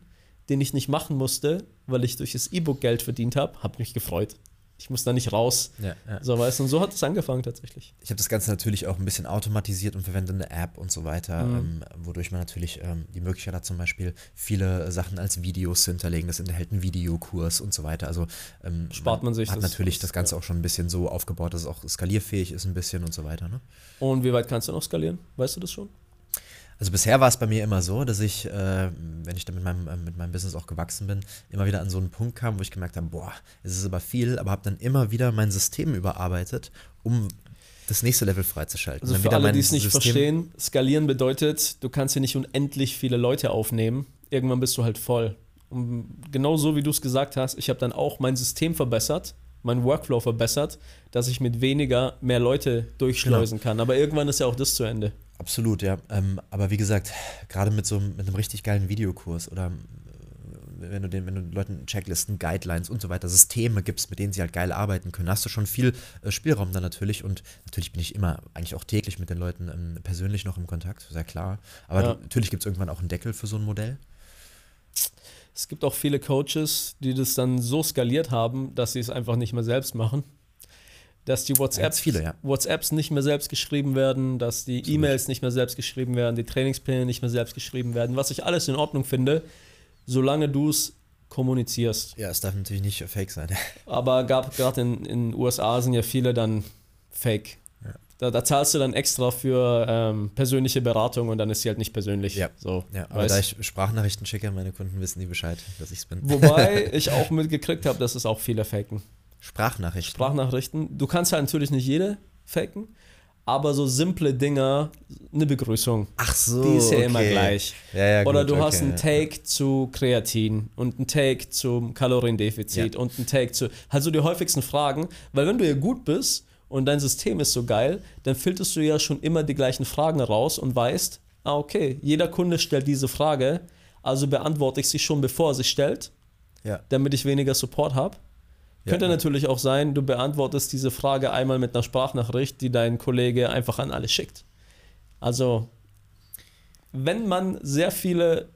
den ich nicht machen musste, weil ich durch das E-Book Geld verdient habe, hat mich gefreut. Ich muss da nicht raus. Ja, ja. So, weißt, und so hat es angefangen tatsächlich. Ich habe das Ganze natürlich auch ein bisschen automatisiert und verwende eine App und so weiter, mhm. ähm, wodurch man natürlich ähm, die Möglichkeit hat, zum Beispiel viele Sachen als Videos zu hinterlegen. Das enthält einen Videokurs und so weiter. Also ähm, spart man, man sich hat das, natürlich das Ganze ja. auch schon ein bisschen so aufgebaut, dass es auch skalierfähig ist ein bisschen und so weiter. Ne? Und wie weit kannst du noch skalieren? Weißt du das schon? Also bisher war es bei mir immer so, dass ich, äh, wenn ich dann mit meinem, äh, mit meinem Business auch gewachsen bin, immer wieder an so einen Punkt kam, wo ich gemerkt habe, boah, es ist aber viel, aber habe dann immer wieder mein System überarbeitet, um das nächste Level freizuschalten. Also für alle, die es nicht System verstehen, skalieren bedeutet, du kannst hier nicht unendlich viele Leute aufnehmen. Irgendwann bist du halt voll. Und genau so, wie du es gesagt hast, ich habe dann auch mein System verbessert, meinen Workflow verbessert, dass ich mit weniger mehr Leute durchschleusen genau. kann. Aber irgendwann ist ja auch das zu Ende. Absolut, ja. Ähm, aber wie gesagt, gerade mit so mit einem richtig geilen Videokurs oder äh, wenn du den, wenn du Leuten Checklisten, Guidelines und so weiter, Systeme gibst, mit denen sie halt geil arbeiten können, hast du schon viel äh, Spielraum dann natürlich. Und natürlich bin ich immer, eigentlich auch täglich mit den Leuten ähm, persönlich noch im Kontakt, sehr klar. Aber ja. natürlich gibt es irgendwann auch einen Deckel für so ein Modell. Es gibt auch viele Coaches, die das dann so skaliert haben, dass sie es einfach nicht mehr selbst machen dass die WhatsApps, viele, ja. WhatsApps nicht mehr selbst geschrieben werden, dass die E-Mails nicht mehr selbst geschrieben werden, die Trainingspläne nicht mehr selbst geschrieben werden, was ich alles in Ordnung finde, solange du es kommunizierst. Ja, es darf natürlich nicht fake sein. Aber gab gerade in den USA sind ja viele dann fake. Ja. Da, da zahlst du dann extra für ähm, persönliche Beratung und dann ist sie halt nicht persönlich. Ja. So, Ja, aber weißt? da ich Sprachnachrichten schicke, meine Kunden wissen die Bescheid, dass ich es bin. Wobei ich auch mitgekriegt habe, dass es auch viele faken. Sprachnachrichten. Sprachnachrichten. Du kannst halt natürlich nicht jede faken, aber so simple Dinger, eine Begrüßung, Ach so. die ist ja okay. immer gleich. Ja, ja, Oder gut, du okay, hast einen ja. Take zu Kreatin und einen Take zum Kaloriendefizit Ja. und einen Take zu. Halt so die häufigsten Fragen, weil wenn du ja gut bist und dein System ist so geil, dann filterst du ja schon immer die gleichen Fragen raus und weißt, ah, okay, jeder Kunde stellt diese Frage, also beantworte ich sie schon, bevor er sie stellt, Ja. damit ich weniger Support habe. Ja, Könnte ja. natürlich auch sein, du beantwortest diese Frage einmal mit einer Sprachnachricht, die dein Kollege einfach an alle schickt. Also, wenn man sehr viele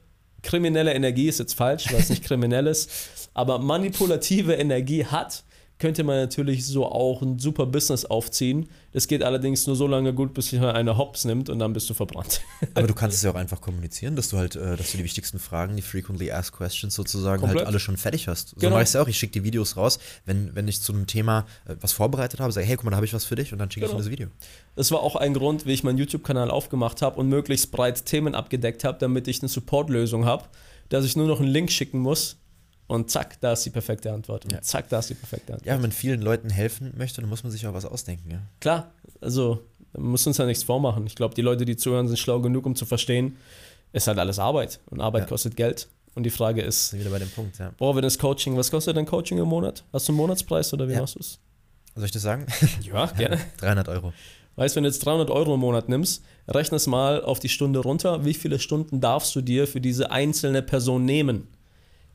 kriminelle Energie, ist jetzt falsch, weil es nicht kriminell ist, aber manipulative Energie hat, könnte man natürlich so auch ein super Business aufziehen. Das geht allerdings nur so lange gut, bis sich einer Hops nimmt und dann bist du verbrannt. Aber du kannst es ja auch einfach kommunizieren, dass du halt, äh, dass du die wichtigsten Fragen, die frequently asked questions sozusagen Komplett. halt alle schon fertig hast. So Genau. mache ich es ja auch. Ich schicke die Videos raus, wenn, wenn ich zu einem Thema äh, was vorbereitet habe, sage, hey, guck mal, da habe ich was für dich und dann schicke Genau. ich dir das Video. Das war auch ein Grund, wie ich meinen YouTube-Kanal aufgemacht habe und möglichst breit Themen abgedeckt habe, damit ich eine Support-Lösung habe, dass ich nur noch einen Link schicken muss und zack, da ist die perfekte Antwort. Und Ja. zack, da ist die perfekte Antwort. Ja, wenn man vielen Leuten helfen möchte, dann muss man sich auch was ausdenken. Ja. Klar, also man muss uns ja nichts vormachen. Ich glaube, die Leute, die zuhören, sind schlau genug, um zu verstehen, es ist halt alles Arbeit und Arbeit Ja. kostet Geld. Und die Frage ist, wieder bei dem Punkt, ja. boah, wenn das Coaching, was kostet dein Coaching im Monat? Hast du einen Monatspreis oder wie machst du es? Soll ich das sagen? Ja, gerne. 300 Euro. Weißt, wenn du jetzt 300 Euro im Monat nimmst, rechne es mal auf die Stunde runter. Wie viele Stunden darfst du dir für diese einzelne Person nehmen?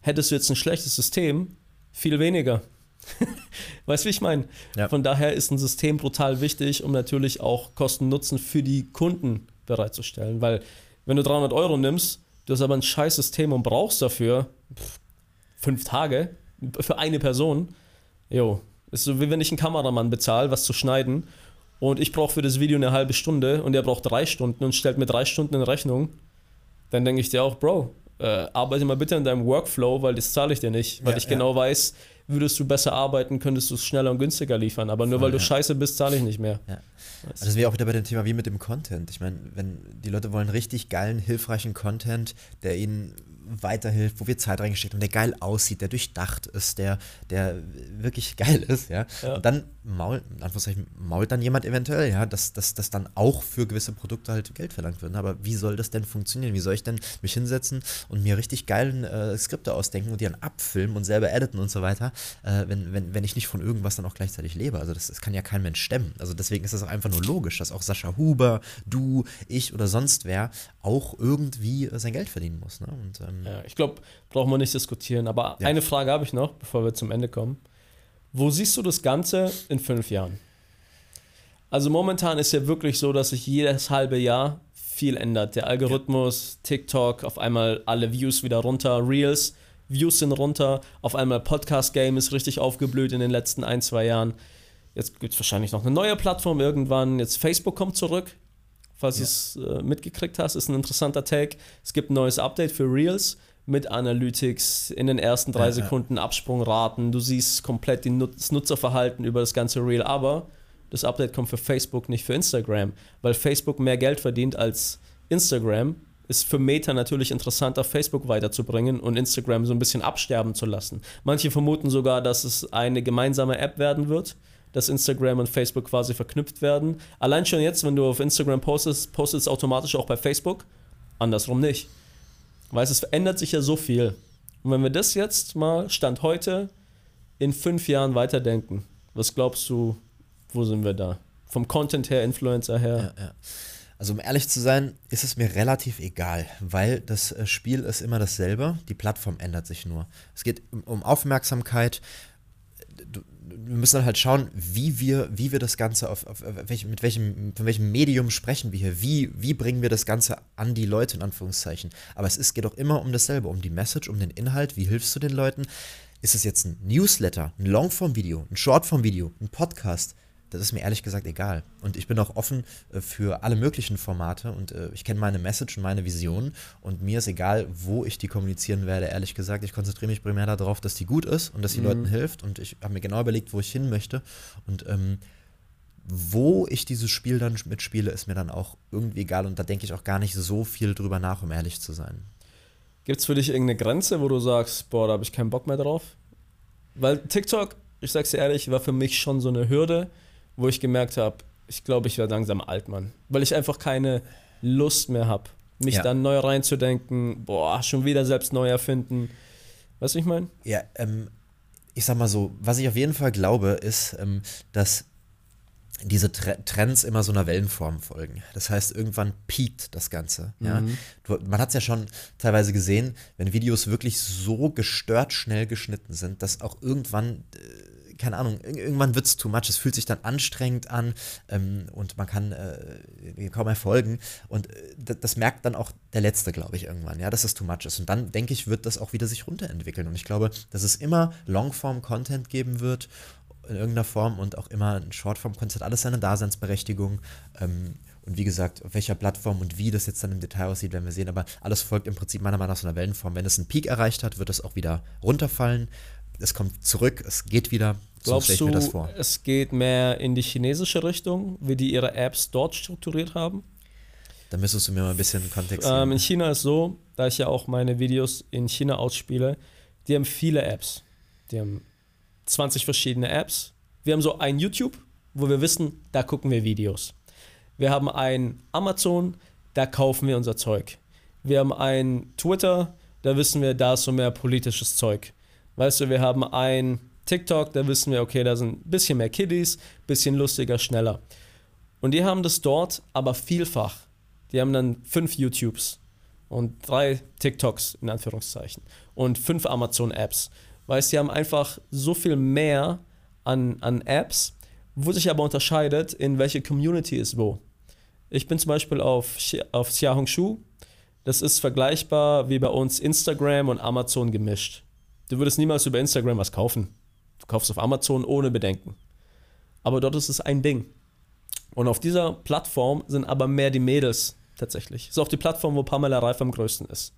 Hättest du jetzt ein schlechtes System, viel weniger. weißt du, wie ich meine? Ja. Von daher ist ein System brutal wichtig, um natürlich auch Kosten-Nutzen für die Kunden bereitzustellen. Weil, wenn du 300 Euro nimmst, du hast aber ein scheiß System und brauchst dafür pff, fünf Tage für eine Person, jo, ist so wie wenn ich einen Kameramann bezahle, was zu schneiden und ich brauche für das Video eine halbe Stunde und der braucht drei Stunden und stellt mir drei Stunden in Rechnung, dann denke ich dir auch, Bro, äh, arbeite mal bitte an deinem Workflow, weil das zahle ich dir nicht, weil Ja, ich ja. genau weiß, würdest du besser arbeiten, könntest du es schneller und günstiger liefern, aber nur Voll, weil du ja. scheiße bist, zahle ich nicht mehr. Ja. Also das wäre auch wieder bei dem Thema wie mit dem Content. Ich meine, wenn die Leute wollen richtig geilen, hilfreichen Content, der ihnen weiterhilft, wo wir Zeit reingesteckt haben, der geil aussieht, der durchdacht ist, der, der wirklich geil ist, ja. Ja. Und dann maul, in Anführungszeichen, mault dann jemand eventuell, ja, dass, dass, dass dann auch für gewisse Produkte halt Geld verlangt wird. Aber wie soll das denn funktionieren? Wie soll ich denn mich hinsetzen und mir richtig geilen äh, Skripte ausdenken und die dann abfilmen und selber editen und so weiter, äh, wenn, wenn, wenn ich nicht von irgendwas dann auch gleichzeitig lebe? Also das, das kann ja kein Mensch stemmen. Also deswegen ist es auch einfach nur logisch, dass auch Sascha Huber, du, ich oder sonst wer auch irgendwie äh, sein Geld verdienen muss. Ne? Und ähm, Ja, ich glaube, brauchen wir nicht diskutieren. Aber Ja. eine Frage habe ich noch, bevor wir zum Ende kommen. Wo siehst du das Ganze in fünf Jahren? Also momentan ist ja wirklich so, dass sich jedes halbe Jahr viel ändert. Der Algorithmus, TikTok, auf einmal alle Views wieder runter, Reels, Views sind runter, auf einmal Podcast-Game ist richtig aufgeblüht in den letzten ein, zwei Jahren. Jetzt gibt es wahrscheinlich noch eine neue Plattform irgendwann. Jetzt Facebook kommt zurück. Falls Ja. du es äh, mitgekriegt hast, ist ein interessanter Take. Es gibt ein neues Update für Reels mit Analytics in den ersten drei Ja. Sekunden Absprungraten. Du siehst komplett das Nutzerverhalten über das ganze Reel. Aber das Update kommt für Facebook, nicht für Instagram, weil Facebook mehr Geld verdient als Instagram. Ist für Meta natürlich interessanter, Facebook weiterzubringen und Instagram so ein bisschen absterben zu lassen. Manche vermuten sogar, dass es eine gemeinsame App werden wird, dass Instagram und Facebook quasi verknüpft werden. Allein schon jetzt, wenn du auf Instagram postest, postet es automatisch auch bei Facebook. Andersrum nicht. Weißt es verändert sich ja so viel. Und wenn wir das jetzt mal, Stand heute, in fünf Jahren weiterdenken, was glaubst du, wo sind wir da? Vom Content her, Influencer her? Ja, ja. Also um ehrlich zu sein, ist es mir relativ egal, weil das äh, Spiel ist immer dasselbe, die Plattform ändert sich nur. Es geht um, Aufmerksamkeit. Du, wir müssen dann halt schauen, wie wir, wie wir das Ganze auf, auf, auf welch, mit welchem, von welchem Medium sprechen wir hier, wie, wie bringen wir das Ganze an die Leute in Anführungszeichen. Aber es ist, geht auch immer um dasselbe, um die Message, um den Inhalt, wie hilfst du den Leuten. Ist es jetzt ein Newsletter, ein Longform-Video, ein Shortform-Video, ein Podcast? Das ist mir ehrlich gesagt egal. Und ich bin auch offen äh, für alle möglichen Formate und äh, ich kenne meine Message und meine Vision und mir ist egal, wo ich die kommunizieren werde, ehrlich gesagt. Ich konzentriere mich primär darauf, dass die gut ist und dass die mhm. Leuten hilft und ich habe mir genau überlegt, wo ich hin möchte und ähm, wo ich dieses Spiel dann mitspiele, ist mir dann auch irgendwie egal und da denke ich auch gar nicht so viel drüber nach, um ehrlich zu sein. Gibt es für dich irgendeine Grenze, wo du sagst, boah, da habe ich keinen Bock mehr drauf? Weil TikTok, ich sag's dir ehrlich, war für mich schon so eine Hürde, wo ich gemerkt habe, ich glaube, ich werde langsam alt, Mann. Weil ich einfach keine Lust mehr habe, mich ja. dann neu reinzudenken, boah, schon wieder selbst neu erfinden. Weißt du, ich meine? Ja, ähm, ich sag mal so, was ich auf jeden Fall glaube, ist, ähm, dass diese Trends immer so einer Wellenform folgen. Das heißt, irgendwann piekt das Ganze. Ja? Mhm. Du, man hat es ja schon teilweise gesehen, wenn Videos wirklich so gestört schnell geschnitten sind, dass auch irgendwann, äh, keine Ahnung, irgendwann wird es too much. Es fühlt sich dann anstrengend an ähm, und man kann äh, kaum erfolgen. Und äh, das merkt dann auch der Letzte, glaube ich, irgendwann, ja, dass es too much ist. Und dann, denke ich, wird das auch wieder sich runterentwickeln. Und ich glaube, dass es immer Longform-Content geben wird in irgendeiner Form und auch immer ein Shortform-Konzert, alles seine Daseinsberechtigung. Ähm, und wie gesagt, auf welcher Plattform und wie das jetzt dann im Detail aussieht, werden wir sehen. Aber alles folgt im Prinzip meiner Meinung nach so einer Wellenform. Wenn es einen Peak erreicht hat, wird es auch wieder runterfallen. Es kommt zurück, es geht wieder. So Glaubst du, es geht mehr in die chinesische Richtung, wie die ihre Apps dort strukturiert haben? Da müsstest du mir mal ein bisschen Kontext ähm, In China ist so, da ich ja auch meine Videos in China ausspiele, die haben viele Apps. Die haben 20 verschiedene Apps. Wir haben so ein YouTube, wo wir wissen, da gucken wir Videos. Wir haben ein Amazon, da kaufen wir unser Zeug. Wir haben ein Twitter, da wissen wir, da ist so mehr politisches Zeug. Weißt du, wir haben ein TikTok, da wissen wir, okay, da sind ein bisschen mehr Kiddies, bisschen lustiger, schneller. Und die haben das dort aber vielfach. Die haben dann fünf YouTubes und drei TikToks in Anführungszeichen und fünf Amazon-Apps weil sie haben einfach so viel mehr an, an Apps, wo sich aber unterscheidet, in welche Community ist wo. Ich bin zum Beispiel auf, auf Xiaohongshu. Das ist vergleichbar wie bei uns Instagram und Amazon gemischt. Du würdest niemals über Instagram was kaufen. Du kaufst auf Amazon ohne Bedenken. Aber dort ist es ein Ding. Und auf dieser Plattform sind aber mehr die Mädels tatsächlich. Ist auch die Plattform, wo Pamela Reif am größten ist.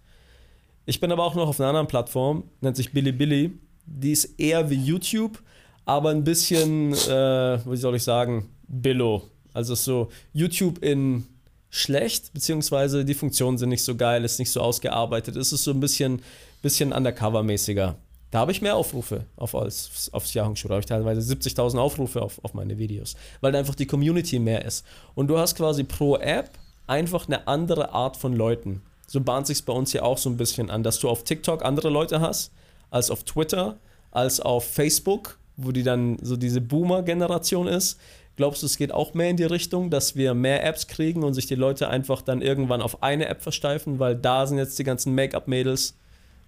Ich bin aber auch noch auf einer anderen Plattform, nennt sich Bilibili. Die ist eher wie YouTube, aber ein bisschen, äh, wie soll ich sagen, Billo. Also so YouTube in schlecht, beziehungsweise die Funktionen sind nicht so geil, ist nicht so ausgearbeitet. Es ist so ein bisschen, bisschen undercover-mäßiger. Da habe ich mehr Aufrufe auf, als, aufs Yahoo-Show. Da habe ich teilweise 70.000 Aufrufe auf, auf meine Videos, weil einfach die Community mehr ist. Und du hast quasi pro App einfach eine andere Art von Leuten so bahnt sich bei uns ja auch so ein bisschen an, dass du auf TikTok andere Leute hast, als auf Twitter, als auf Facebook, wo die dann so diese Boomer-Generation ist. Glaubst du, es geht auch mehr in die Richtung, dass wir mehr Apps kriegen und sich die Leute einfach dann irgendwann auf eine App versteifen, weil da sind jetzt die ganzen Make-up-Mädels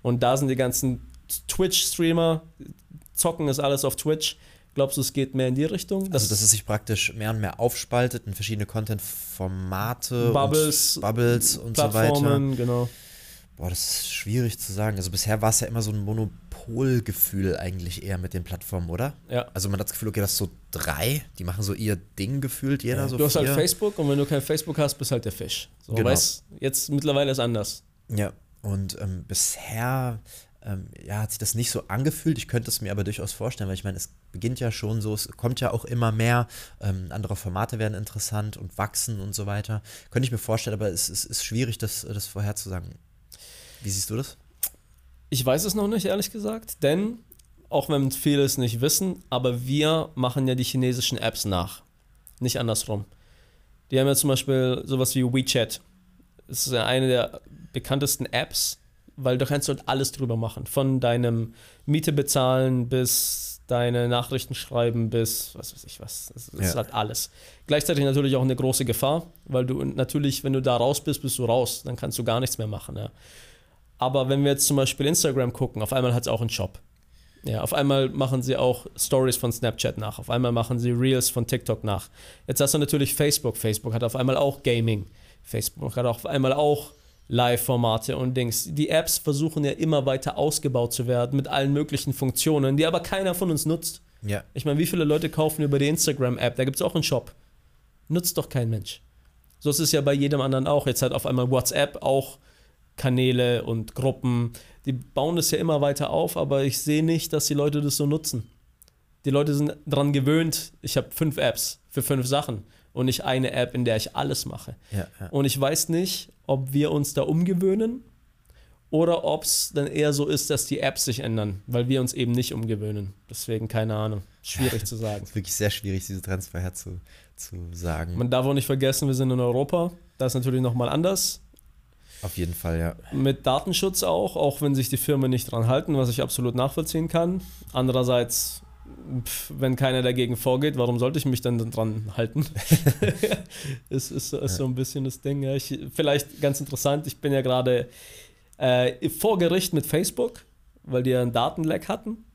und da sind die ganzen Twitch-Streamer, zocken ist alles auf Twitch. Glaubst du, es geht mehr in die Richtung? Dass also, dass es sich praktisch mehr und mehr aufspaltet in verschiedene Content-Formate, Bubbles, und, Bubbles und so weiter. genau. Boah, das ist schwierig zu sagen. Also bisher war es ja immer so ein Monopolgefühl eigentlich eher mit den Plattformen, oder? Ja. Also man hat das Gefühl, okay, das ist so drei, die machen so ihr Ding gefühlt, jeder ja. so Du hast halt Facebook und wenn du kein Facebook hast, bist halt der Fisch. So, genau. Weißt, jetzt mittlerweile ist anders. Ja, und ähm, bisher ähm, ja, hat sich das nicht so angefühlt. Ich könnte es mir aber durchaus vorstellen, weil ich meine, es beginnt ja schon so, es kommt ja auch immer mehr, ähm, andere Formate werden interessant und wachsen und so weiter. Könnte ich mir vorstellen, aber es, es ist schwierig, das, das vorherzusagen. Wie siehst du das? Ich weiß es noch nicht, ehrlich gesagt, denn auch wenn viele es nicht wissen, aber wir machen ja die chinesischen Apps nach. Nicht andersrum. Die haben ja zum Beispiel sowas wie WeChat. Das ist ja eine der bekanntesten Apps weil du kannst dort alles drüber machen. Von deinem Miete bezahlen bis deine Nachrichten schreiben bis was weiß ich was. Das, das ja. ist halt alles. Gleichzeitig natürlich auch eine große Gefahr, weil du natürlich, wenn du da raus bist, bist du raus. Dann kannst du gar nichts mehr machen. Ja. Aber wenn wir jetzt zum Beispiel Instagram gucken, auf einmal hat es auch einen Shop. Ja, auf einmal machen sie auch Stories von Snapchat nach. Auf einmal machen sie Reels von TikTok nach. Jetzt hast du natürlich Facebook. Facebook hat auf einmal auch Gaming. Facebook hat auf einmal auch Live-Formate und Dings. Die Apps versuchen ja immer weiter ausgebaut zu werden mit allen möglichen Funktionen, die aber keiner von uns nutzt. Ja. Ich meine, wie viele Leute kaufen über die Instagram-App? Da gibt es auch einen Shop. Nutzt doch kein Mensch. So ist es ja bei jedem anderen auch. Jetzt hat auf einmal WhatsApp auch Kanäle und Gruppen. Die bauen das ja immer weiter auf, aber ich sehe nicht, dass die Leute das so nutzen. Die Leute sind daran gewöhnt, ich habe fünf Apps für fünf Sachen und nicht eine App, in der ich alles mache. Ja, ja. Und ich weiß nicht, ob wir uns da umgewöhnen oder ob es dann eher so ist, dass die Apps sich ändern, weil wir uns eben nicht umgewöhnen. Deswegen keine Ahnung. Schwierig zu sagen. Es ist wirklich sehr schwierig, diese Transfer herzu, zu sagen. Man darf auch nicht vergessen, wir sind in Europa. Da ist natürlich nochmal anders. Auf jeden Fall, ja. Mit Datenschutz auch, auch wenn sich die Firmen nicht dran halten, was ich absolut nachvollziehen kann. Andererseits, pf, wenn keiner dagegen vorgeht, warum sollte ich mich dann dran halten? ist, ist, ist so ein bisschen das Ding. Ja. Ich, vielleicht ganz interessant, ich bin ja gerade äh, vor Gericht mit Facebook, weil die ja einen Datenleck hatten.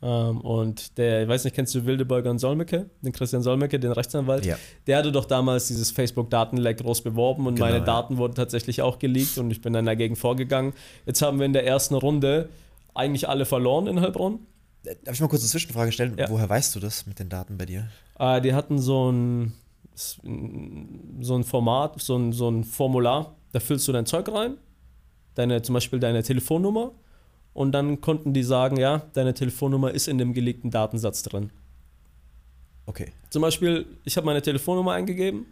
Ähm, und der, ich weiß nicht, kennst du Wildeborger und Solmecke, den Christian Solmecke, den Rechtsanwalt? Ja. Der hatte doch damals dieses Facebook-Datenleck groß beworben und Genau, meine ja. Daten wurden tatsächlich auch geleakt und ich bin dann dagegen vorgegangen. Jetzt haben wir in der ersten Runde eigentlich alle verloren in Heilbronn. Äh, Darf ich mal kurz eine Zwischenfrage stellen? Ja. Woher weißt du das mit den Daten bei dir? Äh, die hatten so ein, so ein Format, so ein, so ein Formular, da füllst du dein Zeug rein, deine, zum Beispiel deine Telefonnummer und dann konnten die sagen, ja, deine Telefonnummer ist in dem gelegten Datensatz drin. Okay. Zum Beispiel, ich habe meine Telefonnummer eingegeben,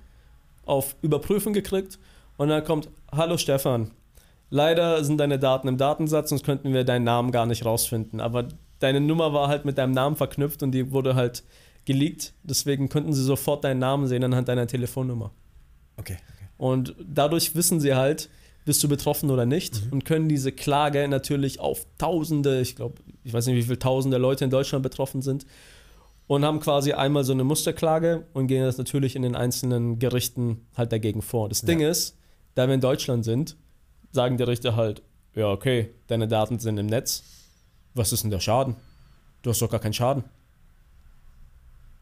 auf Überprüfen gekriegt und dann kommt, hallo Stefan, leider sind deine Daten im Datensatz, sonst könnten wir deinen Namen gar nicht rausfinden. Aber deine Nummer war halt mit deinem Namen verknüpft und die wurde halt geleakt. Deswegen könnten sie sofort deinen Namen sehen anhand deiner Telefonnummer. Okay. okay. Und dadurch wissen sie halt, bist du betroffen oder nicht und können diese Klage natürlich auf Tausende, ich glaube, ich weiß nicht, wie viele Tausende Leute in Deutschland betroffen sind und haben quasi einmal so eine Musterklage und gehen das natürlich in den einzelnen Gerichten halt dagegen vor. Das Ding Ja. ist, da wir in Deutschland sind, sagen die Richter halt, ja, okay, deine Daten sind im Netz. Was ist denn der Schaden? Du hast doch gar keinen Schaden.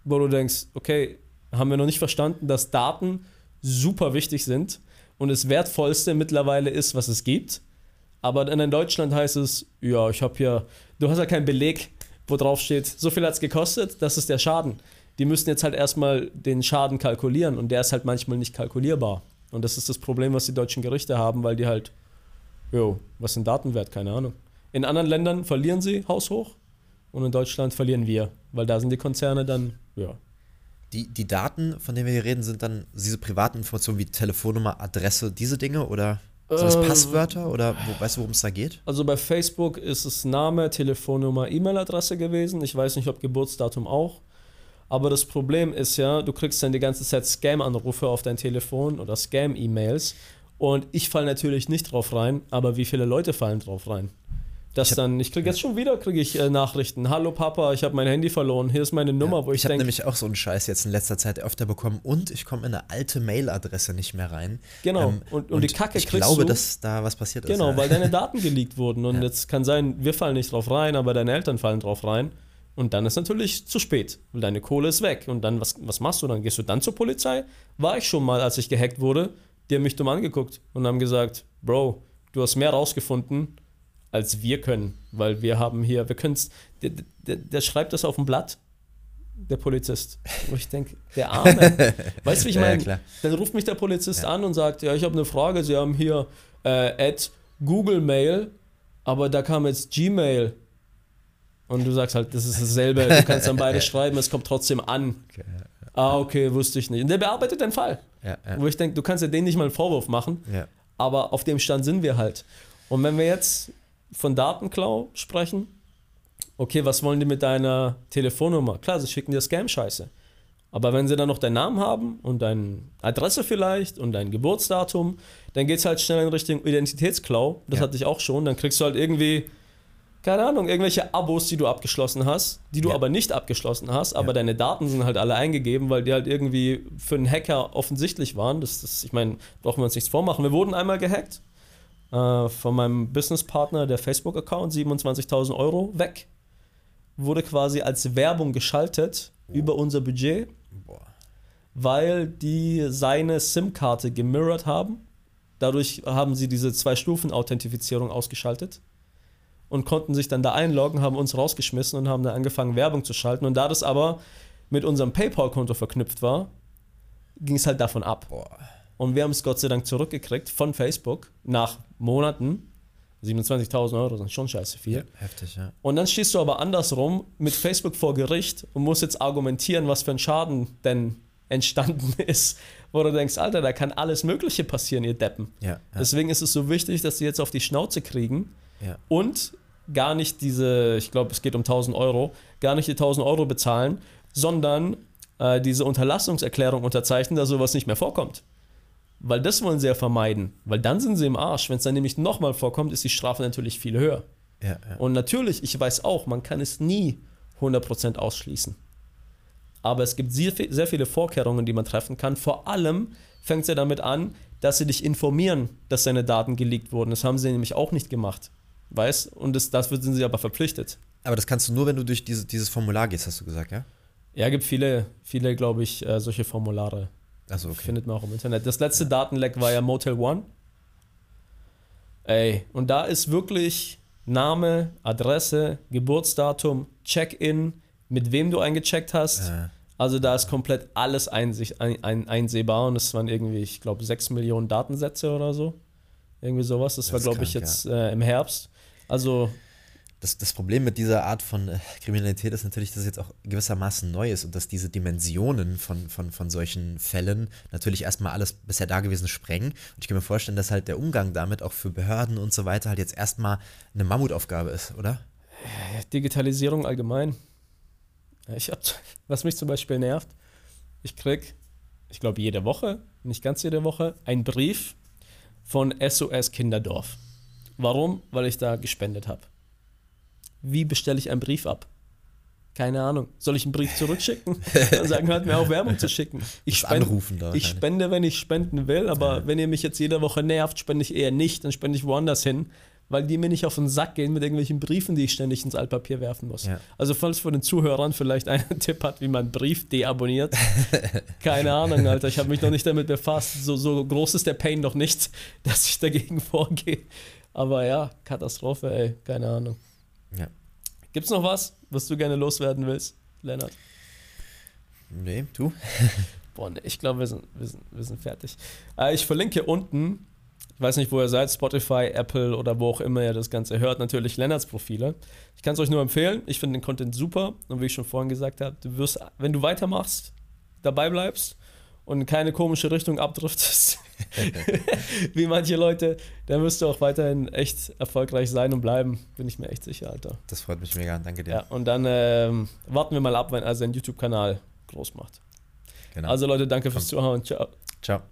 Wo du denkst, okay, haben wir noch nicht verstanden, dass Daten super wichtig sind und das Wertvollste mittlerweile ist, was es gibt. Aber dann in Deutschland heißt es, ja, ich habe hier, du hast ja keinen Beleg, wo drauf steht, so viel hat es gekostet, das ist der Schaden. Die müssen jetzt halt erstmal den Schaden kalkulieren und der ist halt manchmal nicht kalkulierbar. Und das ist das Problem, was die deutschen Gerichte haben, weil die halt, jo, was sind Datenwert, keine Ahnung. In anderen Ländern verlieren sie haushoch und in Deutschland verlieren wir, weil da sind die Konzerne dann, ja, Die, die Daten, von denen wir hier reden, sind dann diese privaten Informationen wie Telefonnummer, Adresse, diese Dinge oder sind das Äh, Passwörter oder wo, weißt du, worum es da geht? Also bei Facebook ist es Name, Telefonnummer, E-Mail-Adresse gewesen. Ich weiß nicht, ob Geburtsdatum auch. Aber das Problem ist ja, du kriegst dann die ganze Zeit Scam-Anrufe auf dein Telefon oder Scam-E-Mails. Und ich falle natürlich nicht drauf rein, aber wie viele Leute fallen drauf rein? Das Ich hab- dann, ich kriege jetzt schon wieder kriege ich äh, Nachrichten. Hallo Papa, ich habe mein Handy verloren. Hier ist meine Nummer, Ja, wo ich, ich habe denke, nämlich auch so einen Scheiß jetzt in letzter Zeit öfter bekommen und ich komme in eine alte Mailadresse nicht mehr rein. Genau. Ähm, Und- und die Kacke ich kriegst glaube, du- dass da was passiert ist. Genau, ja. weil deine Daten geleakt wurden. Und Ja. jetzt kann sein, wir fallen nicht drauf rein, aber deine Eltern fallen drauf rein. Und dann ist natürlich zu spät, weil deine Kohle ist weg. Und dann, was, was machst du dann? Gehst du dann zur Polizei? War ich schon mal, als ich gehackt wurde. Die haben mich dumm angeguckt und haben gesagt, Bro, du hast mehr rausgefunden, als wir können. Weil wir haben hier, wir können der, der, der schreibt das auf dem Blatt, der Polizist. Wo ich denke, der Arme. weißt du, wie ich Ja, ja, meine? klar. Dann ruft mich der Polizist an und sagt, ja, ich habe eine Frage, Sie haben hier äh, at Google Mail, aber da kam jetzt Gmail. Und du sagst halt, das ist dasselbe, du kannst dann beide schreiben, es kommt trotzdem an. Okay, Ah, okay, wusste ich nicht. Und der bearbeitet den Fall. ja, ja, Wo ich denke, du kannst ja denen nicht mal einen Vorwurf machen, ja. aber auf dem Stand sind wir halt. Und wenn wir jetzt von Datenklau sprechen, okay, was wollen die mit deiner Telefonnummer? Klar, sie schicken dir Scam-Scheiße. Aber wenn sie dann noch deinen Namen haben und deine Adresse vielleicht und dein Geburtsdatum, dann geht es halt schnell in Richtung Identitätsklau. Das Ja. hatte ich auch schon. Dann kriegst du halt irgendwie, keine Ahnung, irgendwelche Abos, die du abgeschlossen hast, die du Ja. aber nicht abgeschlossen hast, aber Ja. deine Daten sind halt alle eingegeben, weil die halt irgendwie für einen Hacker offensichtlich waren. Das, das, ich meine, brauchen wir uns nichts vormachen. Wir wurden einmal gehackt äh, von meinem Businesspartner, der Facebook-Account, 27.000 Euro weg. Wurde quasi als Werbung geschaltet über unser Budget, Boah. weil die seine SIM-Karte gemirrored haben. Dadurch haben sie diese Zwei-Stufen-Authentifizierung ausgeschaltet. und konnten sich dann da einloggen, haben uns rausgeschmissen und haben dann angefangen, Werbung zu schalten. Und da das aber mit unserem PayPal-Konto verknüpft war, ging es halt davon ab. Boah. Und wir haben es Gott sei Dank zurückgekriegt von Facebook nach Monaten. 27.000 Euro sind schon scheiße viel. Heftig, ja. Und dann stehst du aber andersrum mit Facebook vor Gericht und musst jetzt argumentieren, was für ein Schaden denn entstanden ist, wo du denkst, Alter, da kann alles Mögliche passieren, ihr Deppen. Ja, ja. Deswegen ist es so wichtig, dass sie jetzt auf die Schnauze kriegen Ja. und gar nicht diese, ich glaube, es geht um 1000 Euro, gar nicht die 1000 Euro bezahlen, sondern äh, diese Unterlassungserklärung unterzeichnen, dass sowas nicht mehr vorkommt. Weil das wollen sie ja vermeiden. Weil dann sind sie im Arsch. Wenn es dann nämlich nochmal vorkommt, ist die Strafe natürlich viel höher. ja, ja. Und natürlich, ich weiß auch, man kann es nie 100% ausschließen. Aber es gibt sehr, sehr viele Vorkehrungen, die man treffen kann. Vor allem fängt es ja damit an, dass sie dich informieren, dass deine Daten geleakt wurden. Das haben sie nämlich auch nicht gemacht. Weißt? Und das, dafür sind sie aber verpflichtet. Aber das kannst du nur, wenn du durch diese, dieses Formular gehst, hast du gesagt, ja? Ja, gibt viele, viele, glaube ich, äh, solche Formulare. Also okay. Findet man auch im Internet. Das letzte Datenleck war ja Motel One. Ey, und da ist wirklich Name, Adresse, Geburtsdatum, Check-in, mit wem du eingecheckt hast. Äh, Also da ist komplett alles einsicht, ein, ein, einsehbar und es waren irgendwie, ich glaube, 6 Millionen Datensätze oder so. Irgendwie sowas. Das, Das war, glaube ich, jetzt äh, im Herbst. Also, das, das Problem mit dieser Art von äh, Kriminalität ist natürlich, dass es jetzt auch gewissermaßen neu ist und dass diese Dimensionen von, von, von solchen Fällen natürlich erstmal alles bisher Dagewesene sprengen. Und ich kann mir vorstellen, dass halt der Umgang damit auch für Behörden und so weiter halt jetzt erstmal eine Mammutaufgabe ist, oder? Digitalisierung allgemein. Ich hab, was mich zum Beispiel nervt, ich krieg, ich glaube jede Woche, nicht ganz jede Woche, einen Brief von SOS Kinderdorf. Warum? Weil ich da gespendet habe. Wie bestelle ich einen Brief ab? Keine Ahnung. Soll ich einen Brief zurückschicken? Dann sagen, hört mir auf, Werbung zu schicken. Ich, Das spende, Anrufen da ich spende, wenn ich spenden will, aber wenn ihr mich jetzt jede Woche nervt, spende ich eher nicht, dann spende ich woanders hin, weil die mir nicht auf den Sack gehen mit irgendwelchen Briefen, die ich ständig ins Altpapier werfen muss. Ja. Also falls von den Zuhörern vielleicht einer einen Tipp hat, wie man einen Brief deabonniert, keine Ahnung, Alter, ich habe mich noch nicht damit befasst. So, so groß ist der Pain noch nicht, dass ich dagegen vorgehe. Aber ja, Katastrophe, ey, keine Ahnung. Ja. Gibt's noch was, was du gerne loswerden willst, Lennart? Nee, du? Boah, nee, ich glaube, wir sind, wir, sind, wir sind fertig. Äh, ich verlinke hier unten, ich weiß nicht, wo ihr seid, Spotify, Apple oder wo auch immer ihr das Ganze hört, natürlich Lennarts Profile. Ich kann es euch nur empfehlen. Ich finde den Content super. Und wie ich schon vorhin gesagt habe, du wirst, wenn du weitermachst, dabei bleibst und in keine komische Richtung abdriftest, wie manche Leute, dann wirst du auch weiterhin echt erfolgreich sein und bleiben. Bin ich mir echt sicher, Alter. Das freut mich mega, danke dir. Ja, und dann ähm, warten wir mal ab, wenn er seinen YouTube-Kanal groß macht. Genau. Also Leute, danke fürs Zuhören. Ciao. Ciao.